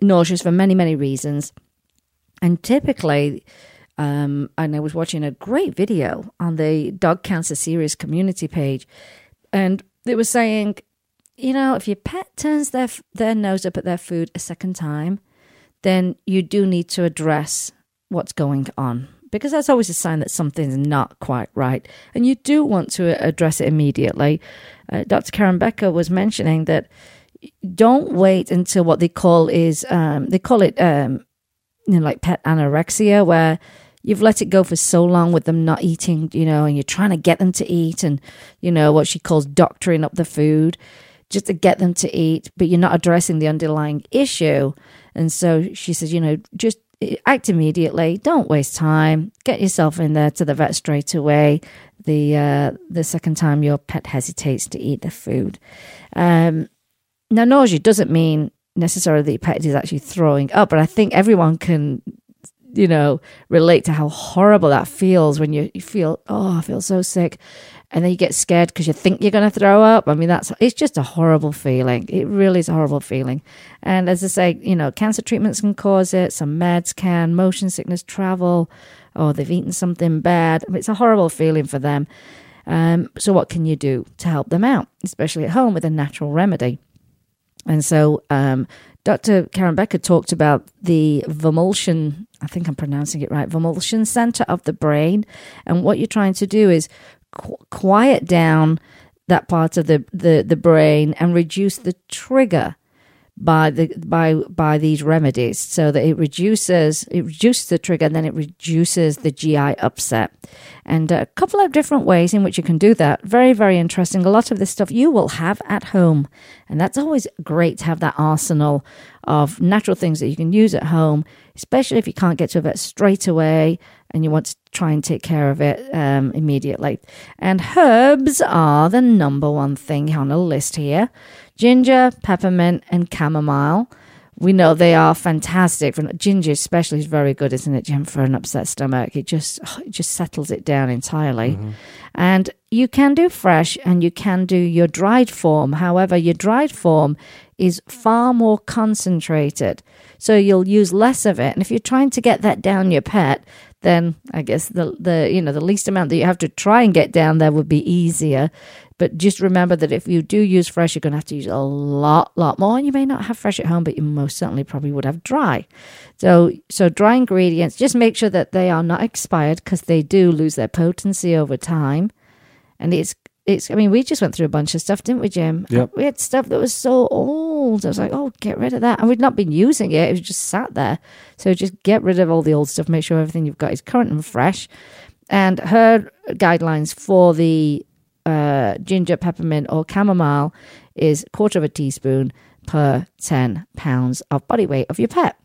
nauseous for many, many reasons, and typically. Um, and I was watching a great video on the Dog Cancer Series community page, and it was saying, you know, if your pet turns their their nose up at their food a second time, then you do need to address what's going on because that's always a sign that something's not quite right, and you do want to address it immediately. Uh, Dr. Karen Becker was mentioning that don't wait until what they call is um, they call it um, you know like pet anorexia where you've let it go for so long with them not eating you know and you're trying to get them to eat and you know what she calls doctoring up the food just to get them to eat but you're not addressing the underlying issue. And so she says you know just act immediately. Don't waste time. Get yourself in there to the vet straight away. The uh, the second time your pet hesitates to eat the food. Um, now, nausea doesn't mean necessarily that your pet is actually throwing up, but I think everyone can, you know, relate to how horrible that feels when you, you feel, oh, I feel so sick. And then you get scared because you think you're going to throw up. I mean, that's, it's just a horrible feeling. It really is a horrible feeling. And as I say, you know, cancer treatments can cause it, some meds can, motion sickness, travel, or they've eaten something bad. It's a horrible feeling for them. Um, so, what can you do to help them out, especially at home with a natural remedy? And so um, Dr. Karen Becker talked about the Vermulsion, I think I'm pronouncing it right, Vermulsion center of the brain. And what you're trying to do is qu- quiet down that part of the, the, the brain and reduce the trigger. by the by by these remedies. So that it reduces it reduces the trigger and then it reduces the GI upset. And a couple of different ways in which you can do that. Very very interesting. A lot of this stuff you will have at home. And that's always great to have that arsenal of natural things that you can use at home especially if you can't get to a vet straight away and you want to try and take care of it um, immediately and herbs are the number one thing on the list here ginger, peppermint, and chamomile. We know they are fantastic. For ginger, especially, is very good, isn't it, Jim? For an upset stomach, it just oh, it just settles it down entirely. Mm-hmm. And you can do fresh, and you can do your dried form. However, your dried form is far more concentrated, so you'll use less of it. And if you're trying to get that down your pet, then I guess the the you know the least amount that you have to try and get down there would be easier. But just remember that if you do use fresh, you're going to have to use a lot, lot more. And you may not have fresh at home, but you most certainly probably would have dry. So, so dry ingredients. Just make sure that they are not expired because they do lose their potency over time. And it's it's. I mean, we just went through a bunch of stuff, didn't we, Jim? Yep. We had stuff that was so old. I was like, oh, get rid of that. And we'd not been using it. It was just sat there. So just get rid of all the old stuff. Make sure everything you've got is current and fresh. And her guidelines for the uh, ginger, peppermint, or chamomile is quarter of a teaspoon per 10 pounds of body weight of your pet.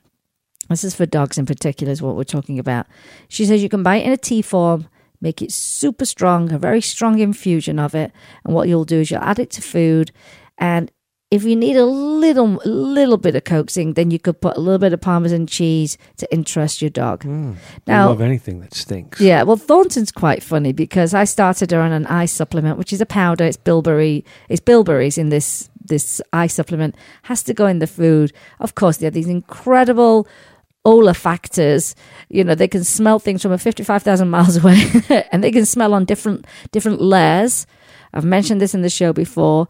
This is for dogs in particular, is what we're talking about. She says you can buy it in a tea form, make it super strong, a very strong infusion of it. And what you'll do is you'll add it to food. And if you need a little little bit of coaxing, then you could put a little bit of parmesan cheese to interest your dog. Mm, I love anything that stinks. Yeah, well, Thornton's quite funny because I started her on an eye supplement, which is a powder. It's bilberry. It's bilberries in this this eye supplement. Has to go in the food. Of course, they have these incredible olfactors. You know, they can smell things from a fifty-five thousand miles away, and they can smell on different different layers. I've mentioned this in the show before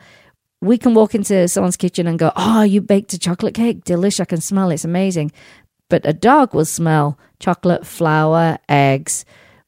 we can walk into someone's kitchen and go, Oh, you baked a chocolate cake? Delish. I can smell it. It's amazing. But a dog will smell chocolate, flour, eggs,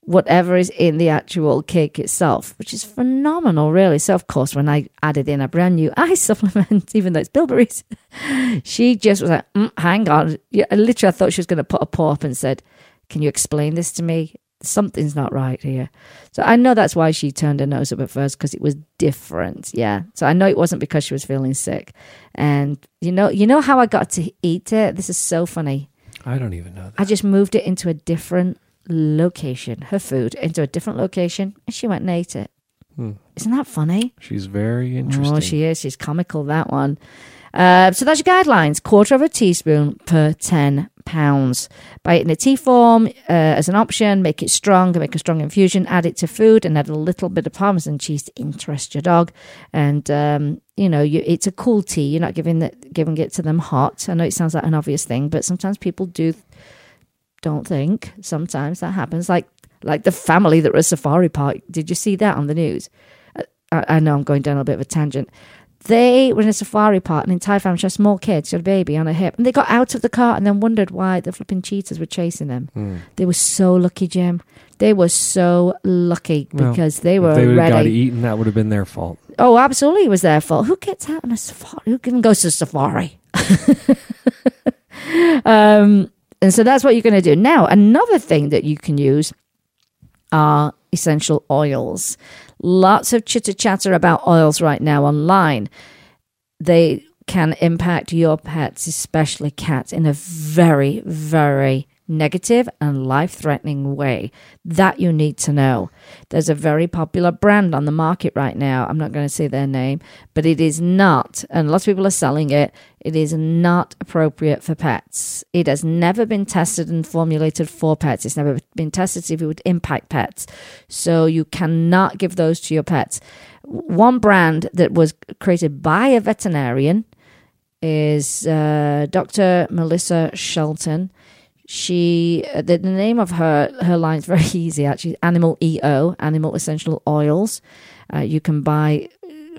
whatever is in the actual cake itself, which is phenomenal, really. So, of course, when I added in a brand new eye supplement, even though it's bilberries, she just was like, mm, Hang on. Yeah, literally, I thought she was going to put a paw up and said, Can you explain this to me? something's not right here. So I know that's why she turned her nose up at first because it was different. Yeah. So I know it wasn't because she was feeling sick. And you know, you know how I got to eat it. This is so funny. I don't even know that. I just moved it into a different location, her food into a different location, and she went and ate it. Hmm. Isn't that funny? She's very interesting. Oh, she is. She's comical, that one. Uh, so that's your guidelines. Quarter of a teaspoon per 10 pounds. Buy it in a tea form uh, as an option. Make it strong make a strong infusion. Add it to food and add a little bit of parmesan cheese to interest your dog. And um, you know, you, it's a cool tea. You're not giving that giving it to them hot. I know it sounds like an obvious thing, but sometimes people do don't think. Sometimes that happens. Like like the family that was a safari park. Did you see that on the news? Uh, I, I know I'm going down a bit of a tangent they were in a safari park, an entire family, she had small kids, she had a baby on her hip, and they got out of the car and then wondered why the flipping cheetahs were chasing them. Mm. They were so lucky, Jim. They were so lucky Well, because they were if they would have got eaten, that would have been their fault. Oh, absolutely, it was their fault. Who gets out on a safari? Who even goes to a safari? um, and so that's what you're going to do. Now, another thing that you can use are essential oils. Lots of chitter chatter about oils right now online. They can impact your pets, especially cats, in a very, very negative and life threatening way. That you need to know. There's a very popular brand on the market right now. I'm not going to say their name, but it is not, and lots of people are selling it. It is not appropriate for pets. It has never been tested and formulated for pets. It's never been tested if it would impact pets. So you cannot give those to your pets. One brand that was created by a veterinarian is uh, Dr. Melissa Shelton. She uh, the, the name of her her line is very easy actually. Animal EO, Animal Essential Oils. Uh, you can buy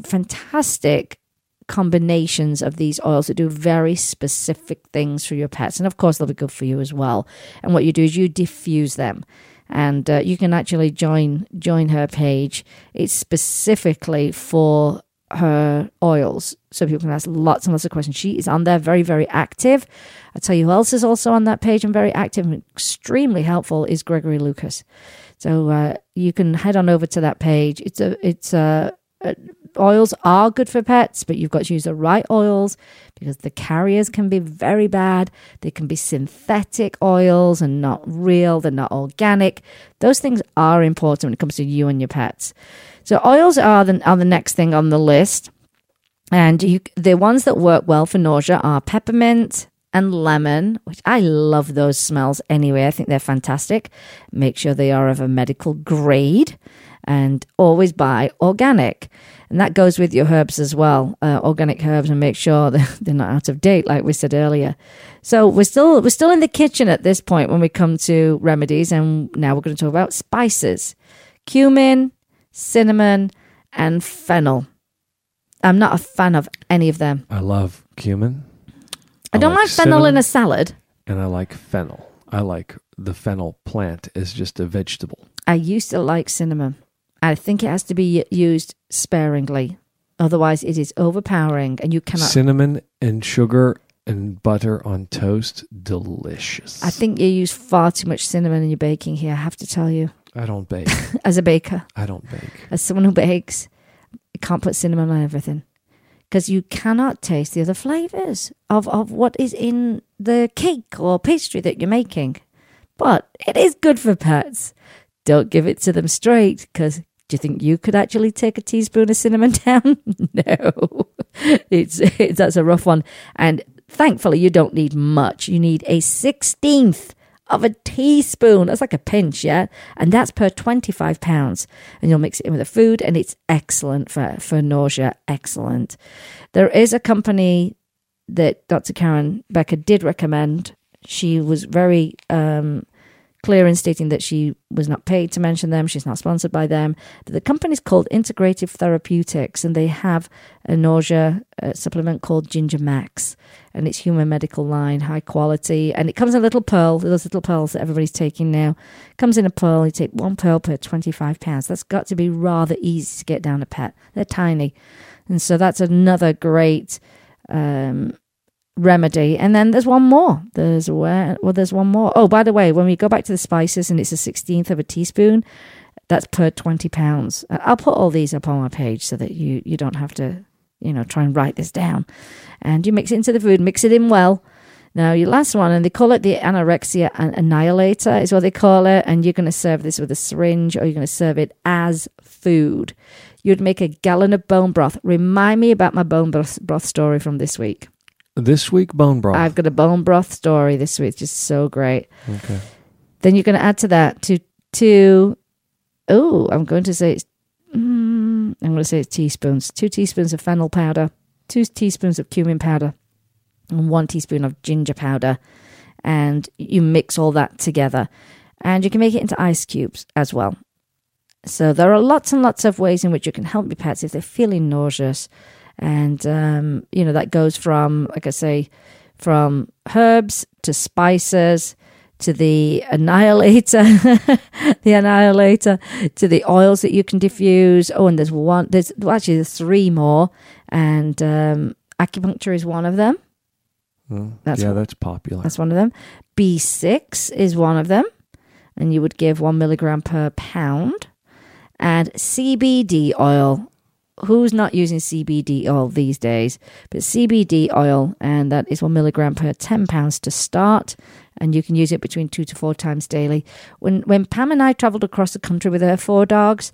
fantastic combinations of these oils that do very specific things for your pets, and of course they'll be good for you as well. And what you do is you diffuse them and uh, you can actually join join her page. It's specifically for her oils so people can ask lots and lots of questions. She is on there, very, very active. I'll tell you who else is also on that page and very active and extremely helpful is Gregory Lucas. So uh, you can head on over to that page. It's a, it's a, uh, oils are good for pets, but you've got to use the right oils because the carriers can be very bad. They can be synthetic oils and not real, they're not organic. Those things are important when it comes to you and your pets. So oils are the, are the next thing on the list. And you, the ones that work well for nausea are peppermint and lemon, which I love those smells anyway. I think they're fantastic. Make sure they are of a medical grade and always buy organic. And that goes with your herbs as well, uh, organic herbs, and make sure they're not out of date, like we said earlier. So we're still we're still in the kitchen at this point when we come to remedies, and now we're going to talk about spices: cumin, cinnamon, and fennel. I'm not a fan of any of them. I love cumin. I, don't like, fennel in a salad. And I like fennel. I like the fennel plant as just a vegetable. I used to like cinnamon. I think it has to be used sparingly. Otherwise, it is overpowering and you cannot. Cinnamon and sugar and butter on toast, delicious. I think you use far too much cinnamon in your baking here, I have to tell you. I don't bake. As a baker, I don't bake. as someone who bakes, you can't put cinnamon on everything because you cannot taste the other flavors of, of what is in the cake or pastry that you're making. But it is good for pets. Don't give it to them straight because do you think you could actually take a teaspoon of cinnamon down? no, it's, it's that's a rough one. And thankfully, you don't need much. You need a sixteenth of a teaspoon. That's like a pinch, yeah? And that's per 25 pounds. And you'll mix it in with the food, and it's excellent for, for nausea. Excellent. There is a company that Dr. Karen Becker did recommend. She was very um, clear in stating that she was not paid to mention them. She's not sponsored by them. The company's called Integrative Therapeutics, and they have a nausea uh, supplement called Ginger Max, and it's human medical line, high quality, and it comes in a little pearl. Those little pearls that everybody's taking now comes in a pearl. You take one pearl per twenty-five pounds. That's got to be rather easy to get down a pet. They're tiny, and so that's another great. Um, remedy. And then there's one more. There's where well, there's one more. Oh, by the way, when we go back to the spices and it's a sixteenth of a teaspoon, that's per twenty pounds. I'll put all these up on my page so that you you don't have to you know try and write this down. And you mix it into the food, mix it in well. Now your last one, and they call it the anorexia annihilator, is what they call it. And you're going to serve this with a syringe, or you're going to serve it as food. You'd make a gallon of bone broth. Remind me about my bone broth, broth story from this week. This week, bone broth. I've got a bone broth story this week. It's just so great. okay. Then you're going to add to that to two. Oh, I'm going to say it's. I'm going to say teaspoons. Two teaspoons of fennel powder, two teaspoons of cumin powder, and one teaspoon of ginger powder, and you mix all that together, and you can make it into ice cubes as well. So there are lots and lots of ways in which you can help your pets if they're feeling nauseous, and um, you know that goes from, like I say, from herbs to spices to the annihilator, the annihilator, to the oils that you can diffuse. Oh, and there's one. There's well, actually there's three more, and um, acupuncture is one of them. Well, That's yeah, what- that's popular. That's one of them. B6 is one of them, and you would give one milligram per pound. And CBD oil. Who's not using CBD oil these days? But CBD oil, and that is one milligram per 10 pounds to start. And you can use it between two to four times daily. When when Pam and I traveled across the country with her four dogs,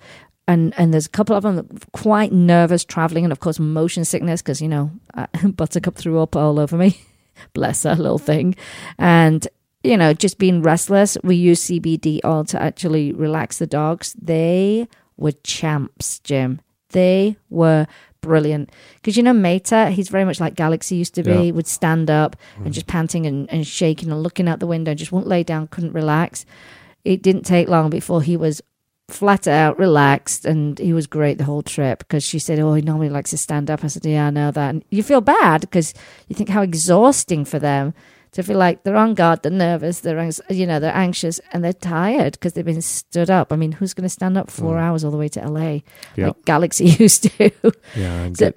and and there's a couple of them quite nervous traveling, and of course motion sickness because you know uh, Buttercup threw up all over me. Bless her little thing, and you know just being restless. We use CBD oil to actually relax the dogs. They were champs, Jim. They were brilliant because you know Meta, he's very much like Galaxy used to be. Yeah. Would stand up and mm. just panting and, and shaking and looking out the window, just wouldn't lay down, couldn't relax. It didn't take long before he was flat out relaxed and he was great the whole trip because she said oh he normally likes to stand up i said yeah i know that and you feel bad because you think how exhausting for them to feel like they're on guard, they're nervous, they're you know they're anxious and they're tired because they've been stood up. I mean, who's going to stand up four hours all the way to LA like Galaxy used to? Yeah, and So-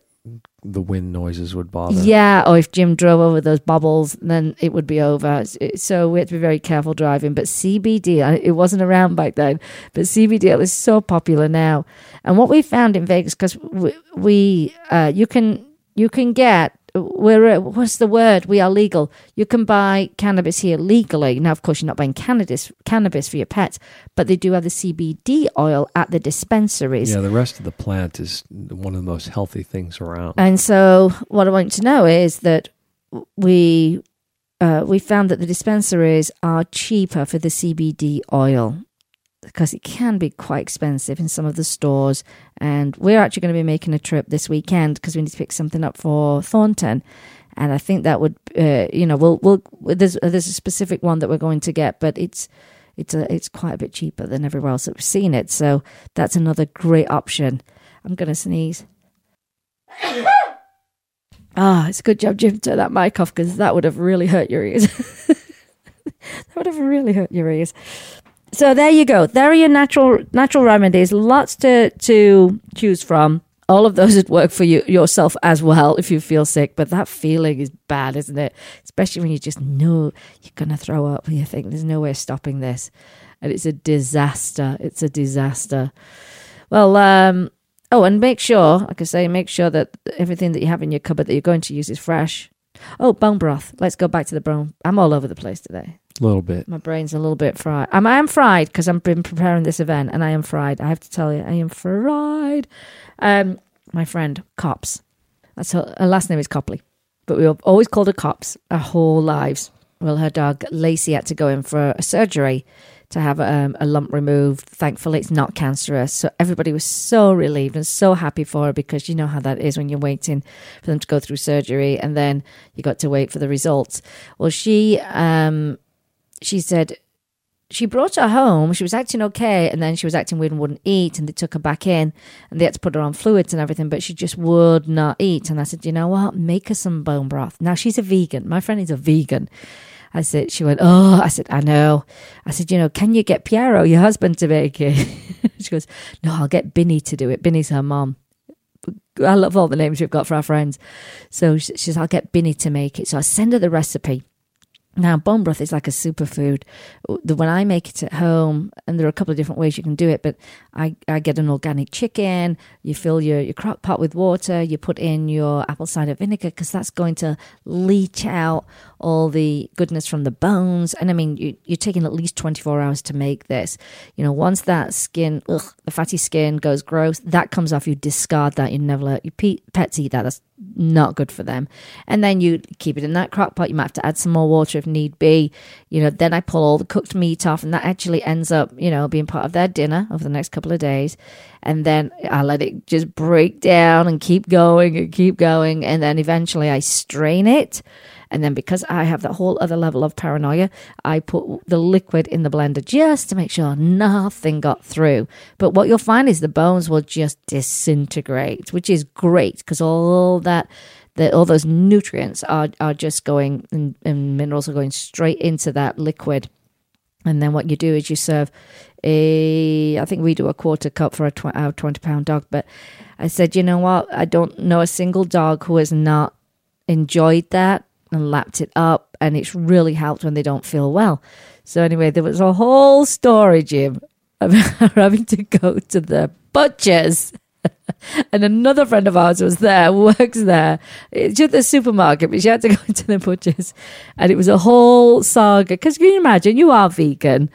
the wind noises would bother. Yeah, or if Jim drove over those bubbles, then it would be over. So we had to be very careful driving. But CBD, it wasn't around back then, but CBD is so popular now. And what we found in Vegas, because we, we uh, you can you can get we're uh, what's the word? We are legal. You can buy cannabis here legally. Now, of course, you're not buying cannabis cannabis for your pets, but they do have the CBD oil at the dispensaries. Yeah, the rest of the plant is one of the most healthy things around. And so, what I want to know is that we uh, we found that the dispensaries are cheaper for the CBD oil because it can be quite expensive in some of the stores. And we're actually going to be making a trip this weekend because we need to pick something up for Thornton. And I think that would, uh, you know, we'll we'll there's there's a specific one that we're going to get, but it's it's a it's quite a bit cheaper than everywhere else that we've seen it. So that's another great option. I'm going to sneeze. Ah, it's a good job Jim turned that mic off because that would have really hurt your ears. that would have really hurt your ears. So there you go. There are your natural natural remedies. Lots to to choose from. All of those would work for you yourself as well if you feel sick. But that feeling is bad, isn't it? Especially when you just know you're gonna throw up and you think there's no way of stopping this, and it's a disaster. It's a disaster. Well, um, oh, and make sure, like I say, make sure that everything that you have in your cupboard that you're going to use is fresh. Oh, bone broth. Let's go back to the bone. I'm all over the place today. A little bit. My brain's a little bit fried. I'm, I am fried because I've been preparing this event and I am fried. I have to tell you, I am fried. Um, my friend, Cops. That's her, her last name is Copley, but we have always called her Cops our whole lives. Well, her dog Lacey had to go in for a surgery to have um, a lump removed. Thankfully, it's not cancerous. So everybody was so relieved and so happy for her because you know how that is when you're waiting for them to go through surgery and then you got to wait for the results. Well, she um, she said she brought her home. She was acting okay, and then she was acting weird and wouldn't eat. And they took her back in, and they had to put her on fluids and everything. But she just would not eat. And I said, you know what? Make her some bone broth. Now she's a vegan. My friend is a vegan. I said, she went, oh, I said, I know. I said, you know, can you get Piero, your husband, to make it? she goes, no, I'll get Binny to do it. Binny's her mom. I love all the names we've got for our friends. So she says, I'll get Binny to make it. So I send her the recipe. Now, bone broth is like a superfood. When I make it at home, and there are a couple of different ways you can do it, but I, I get an organic chicken. You fill your, your crock pot with water. You put in your apple cider vinegar because that's going to leach out all the goodness from the bones. And I mean, you, you're taking at least 24 hours to make this. You know, once that skin, ugh, the fatty skin goes gross, that comes off. You discard that. You never let your pe- pets eat that. That's not good for them. And then you keep it in that crock pot. You might have to add some more water if need be. You know, then I pull all the cooked meat off, and that actually ends up, you know, being part of their dinner over the next couple of days. And then I let it just break down and keep going and keep going. And then eventually I strain it. And then because I have that whole other level of paranoia, I put the liquid in the blender just to make sure nothing got through. But what you'll find is the bones will just disintegrate, which is great because all that the, all those nutrients are, are just going and, and minerals are going straight into that liquid. And then what you do is you serve a, I think we do a quarter cup for a tw- our 20 pound dog. But I said, you know what? I don't know a single dog who has not enjoyed that and lapped it up. And it's really helped when they don't feel well. So anyway, there was a whole story, Jim, about having to go to the butcher's. and another friend of ours was there, works there. It's at the supermarket, but she had to go to the butcher's. And it was a whole saga. Because can you imagine, you are vegan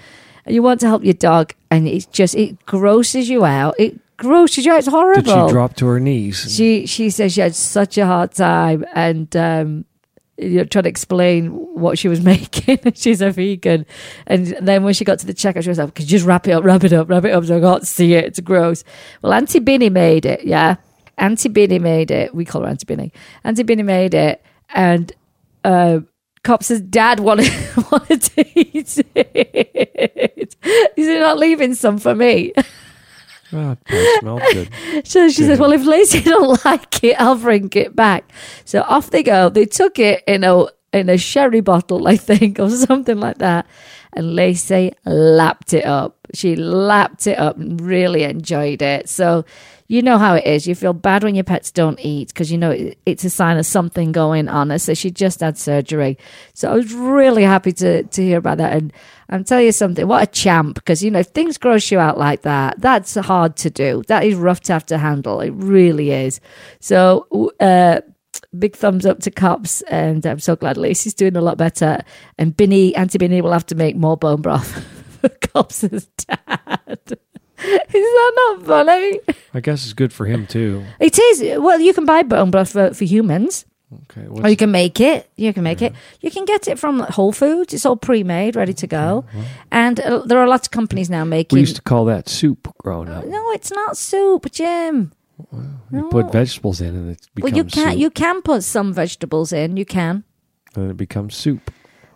and you want to help your dog, and it's just, it grosses you out. It grosses you out. It's horrible. Did she drop to her knees? She she says she had such a hard time and um you know, trying to explain what she was making. She's a vegan. And then when she got to the checkout, she was like, Could you just wrap it up, wrap it up, wrap it up so I can't see it. It's gross. Well, Auntie Binny made it, yeah. Auntie Binny made it. We call her Auntie Binny. Auntie Binny made it. And uh Cops' dad wanted, wanted to eat it. He not leaving some for me. Oh, it smelled good. So she says, "Well, if Lacey don't like it, I'll bring it back." So off they go. They took it in a in a sherry bottle, I think, or something like that. And Lacey lapped it up. She lapped it up and really enjoyed it. So, you know how it is. You feel bad when your pets don't eat because you know it's a sign of something going on. So she just had surgery. So I was really happy to to hear about that. And I'm telling you something, what a champ! Because you know if things gross you out like that, that's hard to do. That is rough to have to handle. It really is. So. uh Big thumbs up to Cops, and I'm so glad Lacey's doing a lot better. And Binny, Auntie Binny will have to make more bone broth for Cops' dad. Is that not funny? I guess it's good for him too. It is. Well, you can buy bone broth for, for humans. Okay. Or you can make it. You can make it. You can get it from Whole Foods. It's all pre-made, ready to go. And uh, there are lots of companies now making. We used to call that soup growing up. no, it's not soup, Jim. You put vegetables in and it becomes Well, you can soup. you can put some vegetables in. You can. and it becomes soup.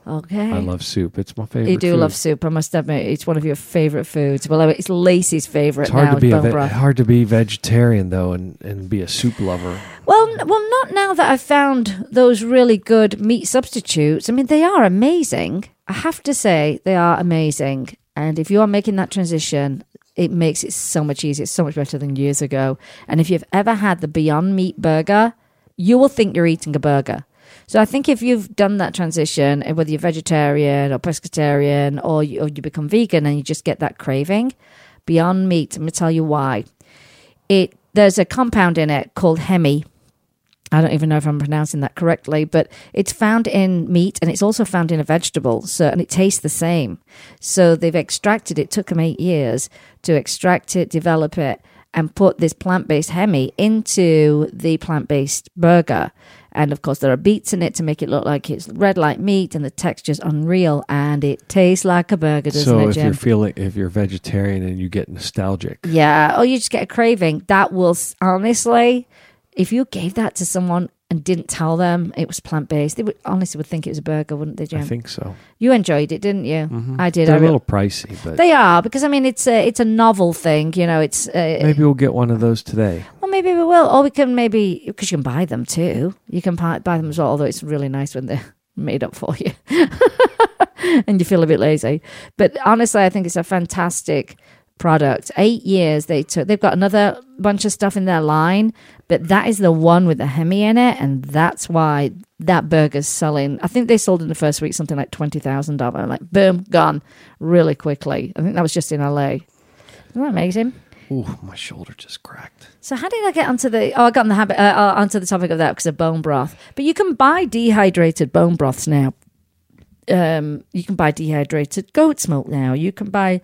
Okay. I love soup. It's my favorite. You do food. love soup. I must admit, it's one of your favorite foods. Well, uh, it's Lacey's favorite It's hard now. to be a ve- hard to be vegetarian though, and, and be a soup lover. Well, n- well, not now that I've found those really good meat substitutes. I mean, they are amazing. I have to say, they are amazing. And if you are making that transition, it makes it so much easier. It's so much better than years ago. And if you've ever had the Beyond Meat burger, you will think you're eating a burger. So I think if you've done that transition, and whether you're vegetarian or pescatarian, or you, or you become vegan and you just get that craving, Beyond Meat, I'm going to tell you why. It there's a compound in it called hemi. I don't even know if I'm pronouncing that correctly, but it's found in meat and it's also found in a vegetable. So, and it tastes the same. So they've extracted it. Took them eight years to extract it, develop it, and put this plant-based hemi into the plant-based burger. And of course, there are beets in it to make it look like it's red like meat, and the texture's unreal, and it tastes like a burger, doesn't so it, if Jim? you're feeling if you're vegetarian and you get nostalgic, Yeah. or you just get a craving. That will honestly, if you gave that to someone and didn't tell them it was plant based, they would honestly would think it was a burger, wouldn't they, Jim? I think so. you enjoyed it, didn't you? I did. They're I a re- little pricey, but They are because I mean it's a it's a novel thing. You know, it's uh, maybe we'll get one of those today. well maybe we will, or we can maybe because you can buy them too. You can buy, buy them as well. Although it's really nice when they're made up for you, and you feel a bit lazy. But honestly, I think it's a fantastic product. Eight years they took. They've got another bunch of stuff in their line, but that is the one with the hemi in it, and that's why that burger's selling. I think they sold in the first week something like twenty thousand dollars. Like boom, gone really quickly. I think that was just in LA. Isn't that amazing? Ooh, my shoulder just cracked. So how did I get onto the? Oh, I got on the habit uh, uh, onto the topic of that because of bone broth. But you can buy dehydrated bone broths now. Um, you can buy dehydrated goat's milk now. You can buy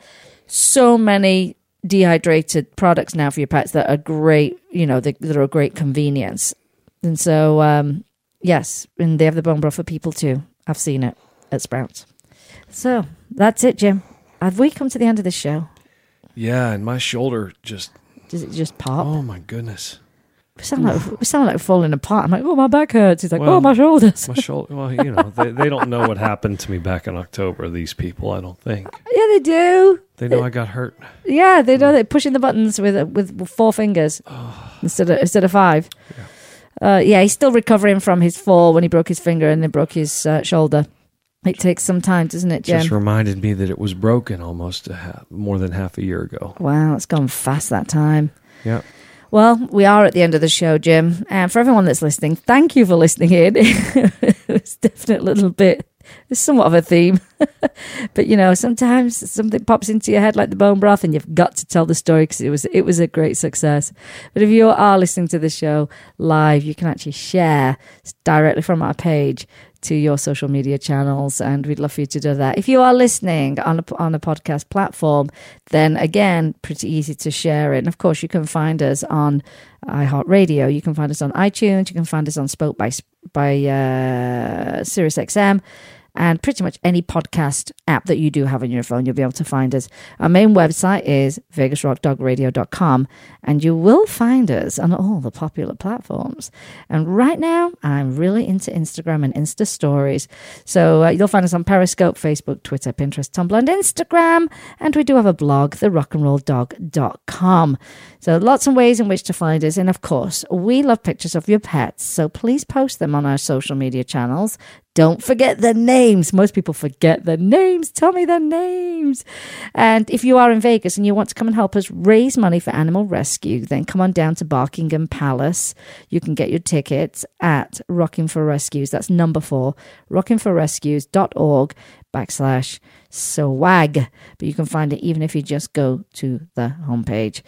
so many dehydrated products now for your pets that are great. You know, they, that are a great convenience. And so, um, yes, and they have the bone broth for people too. I've seen it at Sprouts. So that's it, Jim. Have we come to the end of the show? Yeah, and my shoulder just Does it just pop? oh my goodness. We sound like we sound like falling apart. I'm like, oh, my back hurts. He's like, Well, oh, my shoulders. My shoulder. Well, you know, they, they don't know what happened to me back in October. These people, I don't think yeah, they do. they know I got hurt. Yeah, they know they're pushing the buttons with with four fingers instead of instead of five. Yeah. Uh, yeah, he's still recovering from his fall when he broke his finger and then broke his uh, shoulder. It takes some time, doesn't it, Jim? Just reminded me that it was broken almost a half, more than half a year ago. wow, it's gone fast that time. Yeah. Well, we are at the end of the show, Jim. And for everyone that's listening, thank you for listening in. it's definitely a little bit, it's somewhat of a theme. but you know, sometimes something pops into your head like the bone broth, and you've got to tell the story because it was it was a great success. But if you are listening to the show live, you can actually share directly from our page to your social media channels, and we'd love for you to do that. If you are listening on a, on a podcast platform, then again, pretty easy to share it. And of course, you can find us on iHeartRadio. You can find us on iTunes. You can find us on Spoke by by uh, SiriusXM. And pretty much any podcast app that you do have on your phone, you'll be able to find us. Our main website is vegasrockdogradio.com, and you will find us on all the popular platforms. And right now, I'm really into Instagram and Insta stories. So uh, you'll find us on Periscope, Facebook, Twitter, Pinterest, Tumblr, and Instagram. And we do have a blog, therockandrolldog.com. So lots of ways in which to find us. And of course, we love pictures of your pets. So please post them on our social media channels. Don't forget the names. Most people forget the names. Tell me the names. And if you are in Vegas and you want to come and help us raise money for animal rescue, then come on down to Barkingham Palace. You can get your tickets at Rocking for Rescues. That's number four, rockingforrescues.org backslash swag. But you can find it even if you just go to the homepage.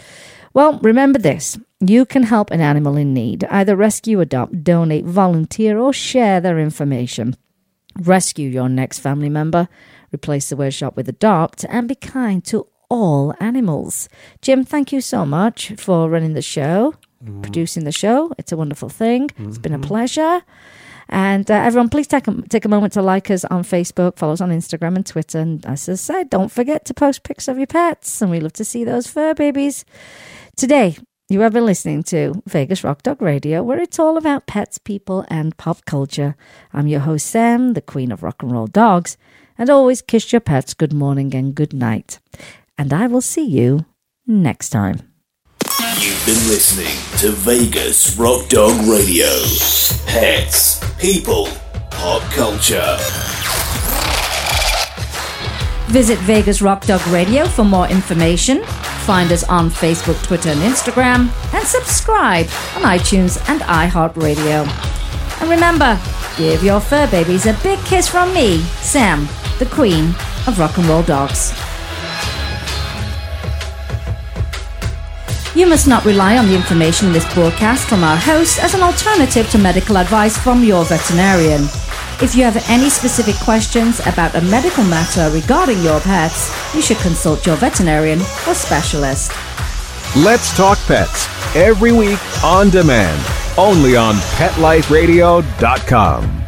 Well, remember this. You can help an animal in need. Either rescue, adopt, donate, volunteer, or share their information. Rescue your next family member. Replace the word shop with adopt and be kind to all animals. Jim, thank you so much for running the show, mm. producing the show. It's a wonderful thing. It's been a mm-hmm. pleasure. And uh, everyone, please take a, take a moment to like us on Facebook, follow us on Instagram and Twitter. And as I said, don't forget to post pics of your pets. And we love to see those fur babies. Today, you have been listening to Vegas Rock Dog Radio, where it's all about pets, people, and pop culture. I'm your host, Sam, the queen of rock and roll dogs. And always kiss your pets good morning and good night. And I will see you next time. You've been listening to Vegas Rock Dog Radio. Pets, people, pop culture. Visit Vegas Rock Dog Radio for more information. Find us on Facebook, Twitter, and Instagram. And subscribe on iTunes and iHeartRadio. And remember, give your fur babies a big kiss from me, Sam, the queen of rock and roll dogs. You must not rely on the information in this broadcast from our host as an alternative to medical advice from your veterinarian. If you have any specific questions about a medical matter regarding your pets, you should consult your veterinarian or specialist. Let's Talk Pets every week on demand, only on PetLifeRadio.com.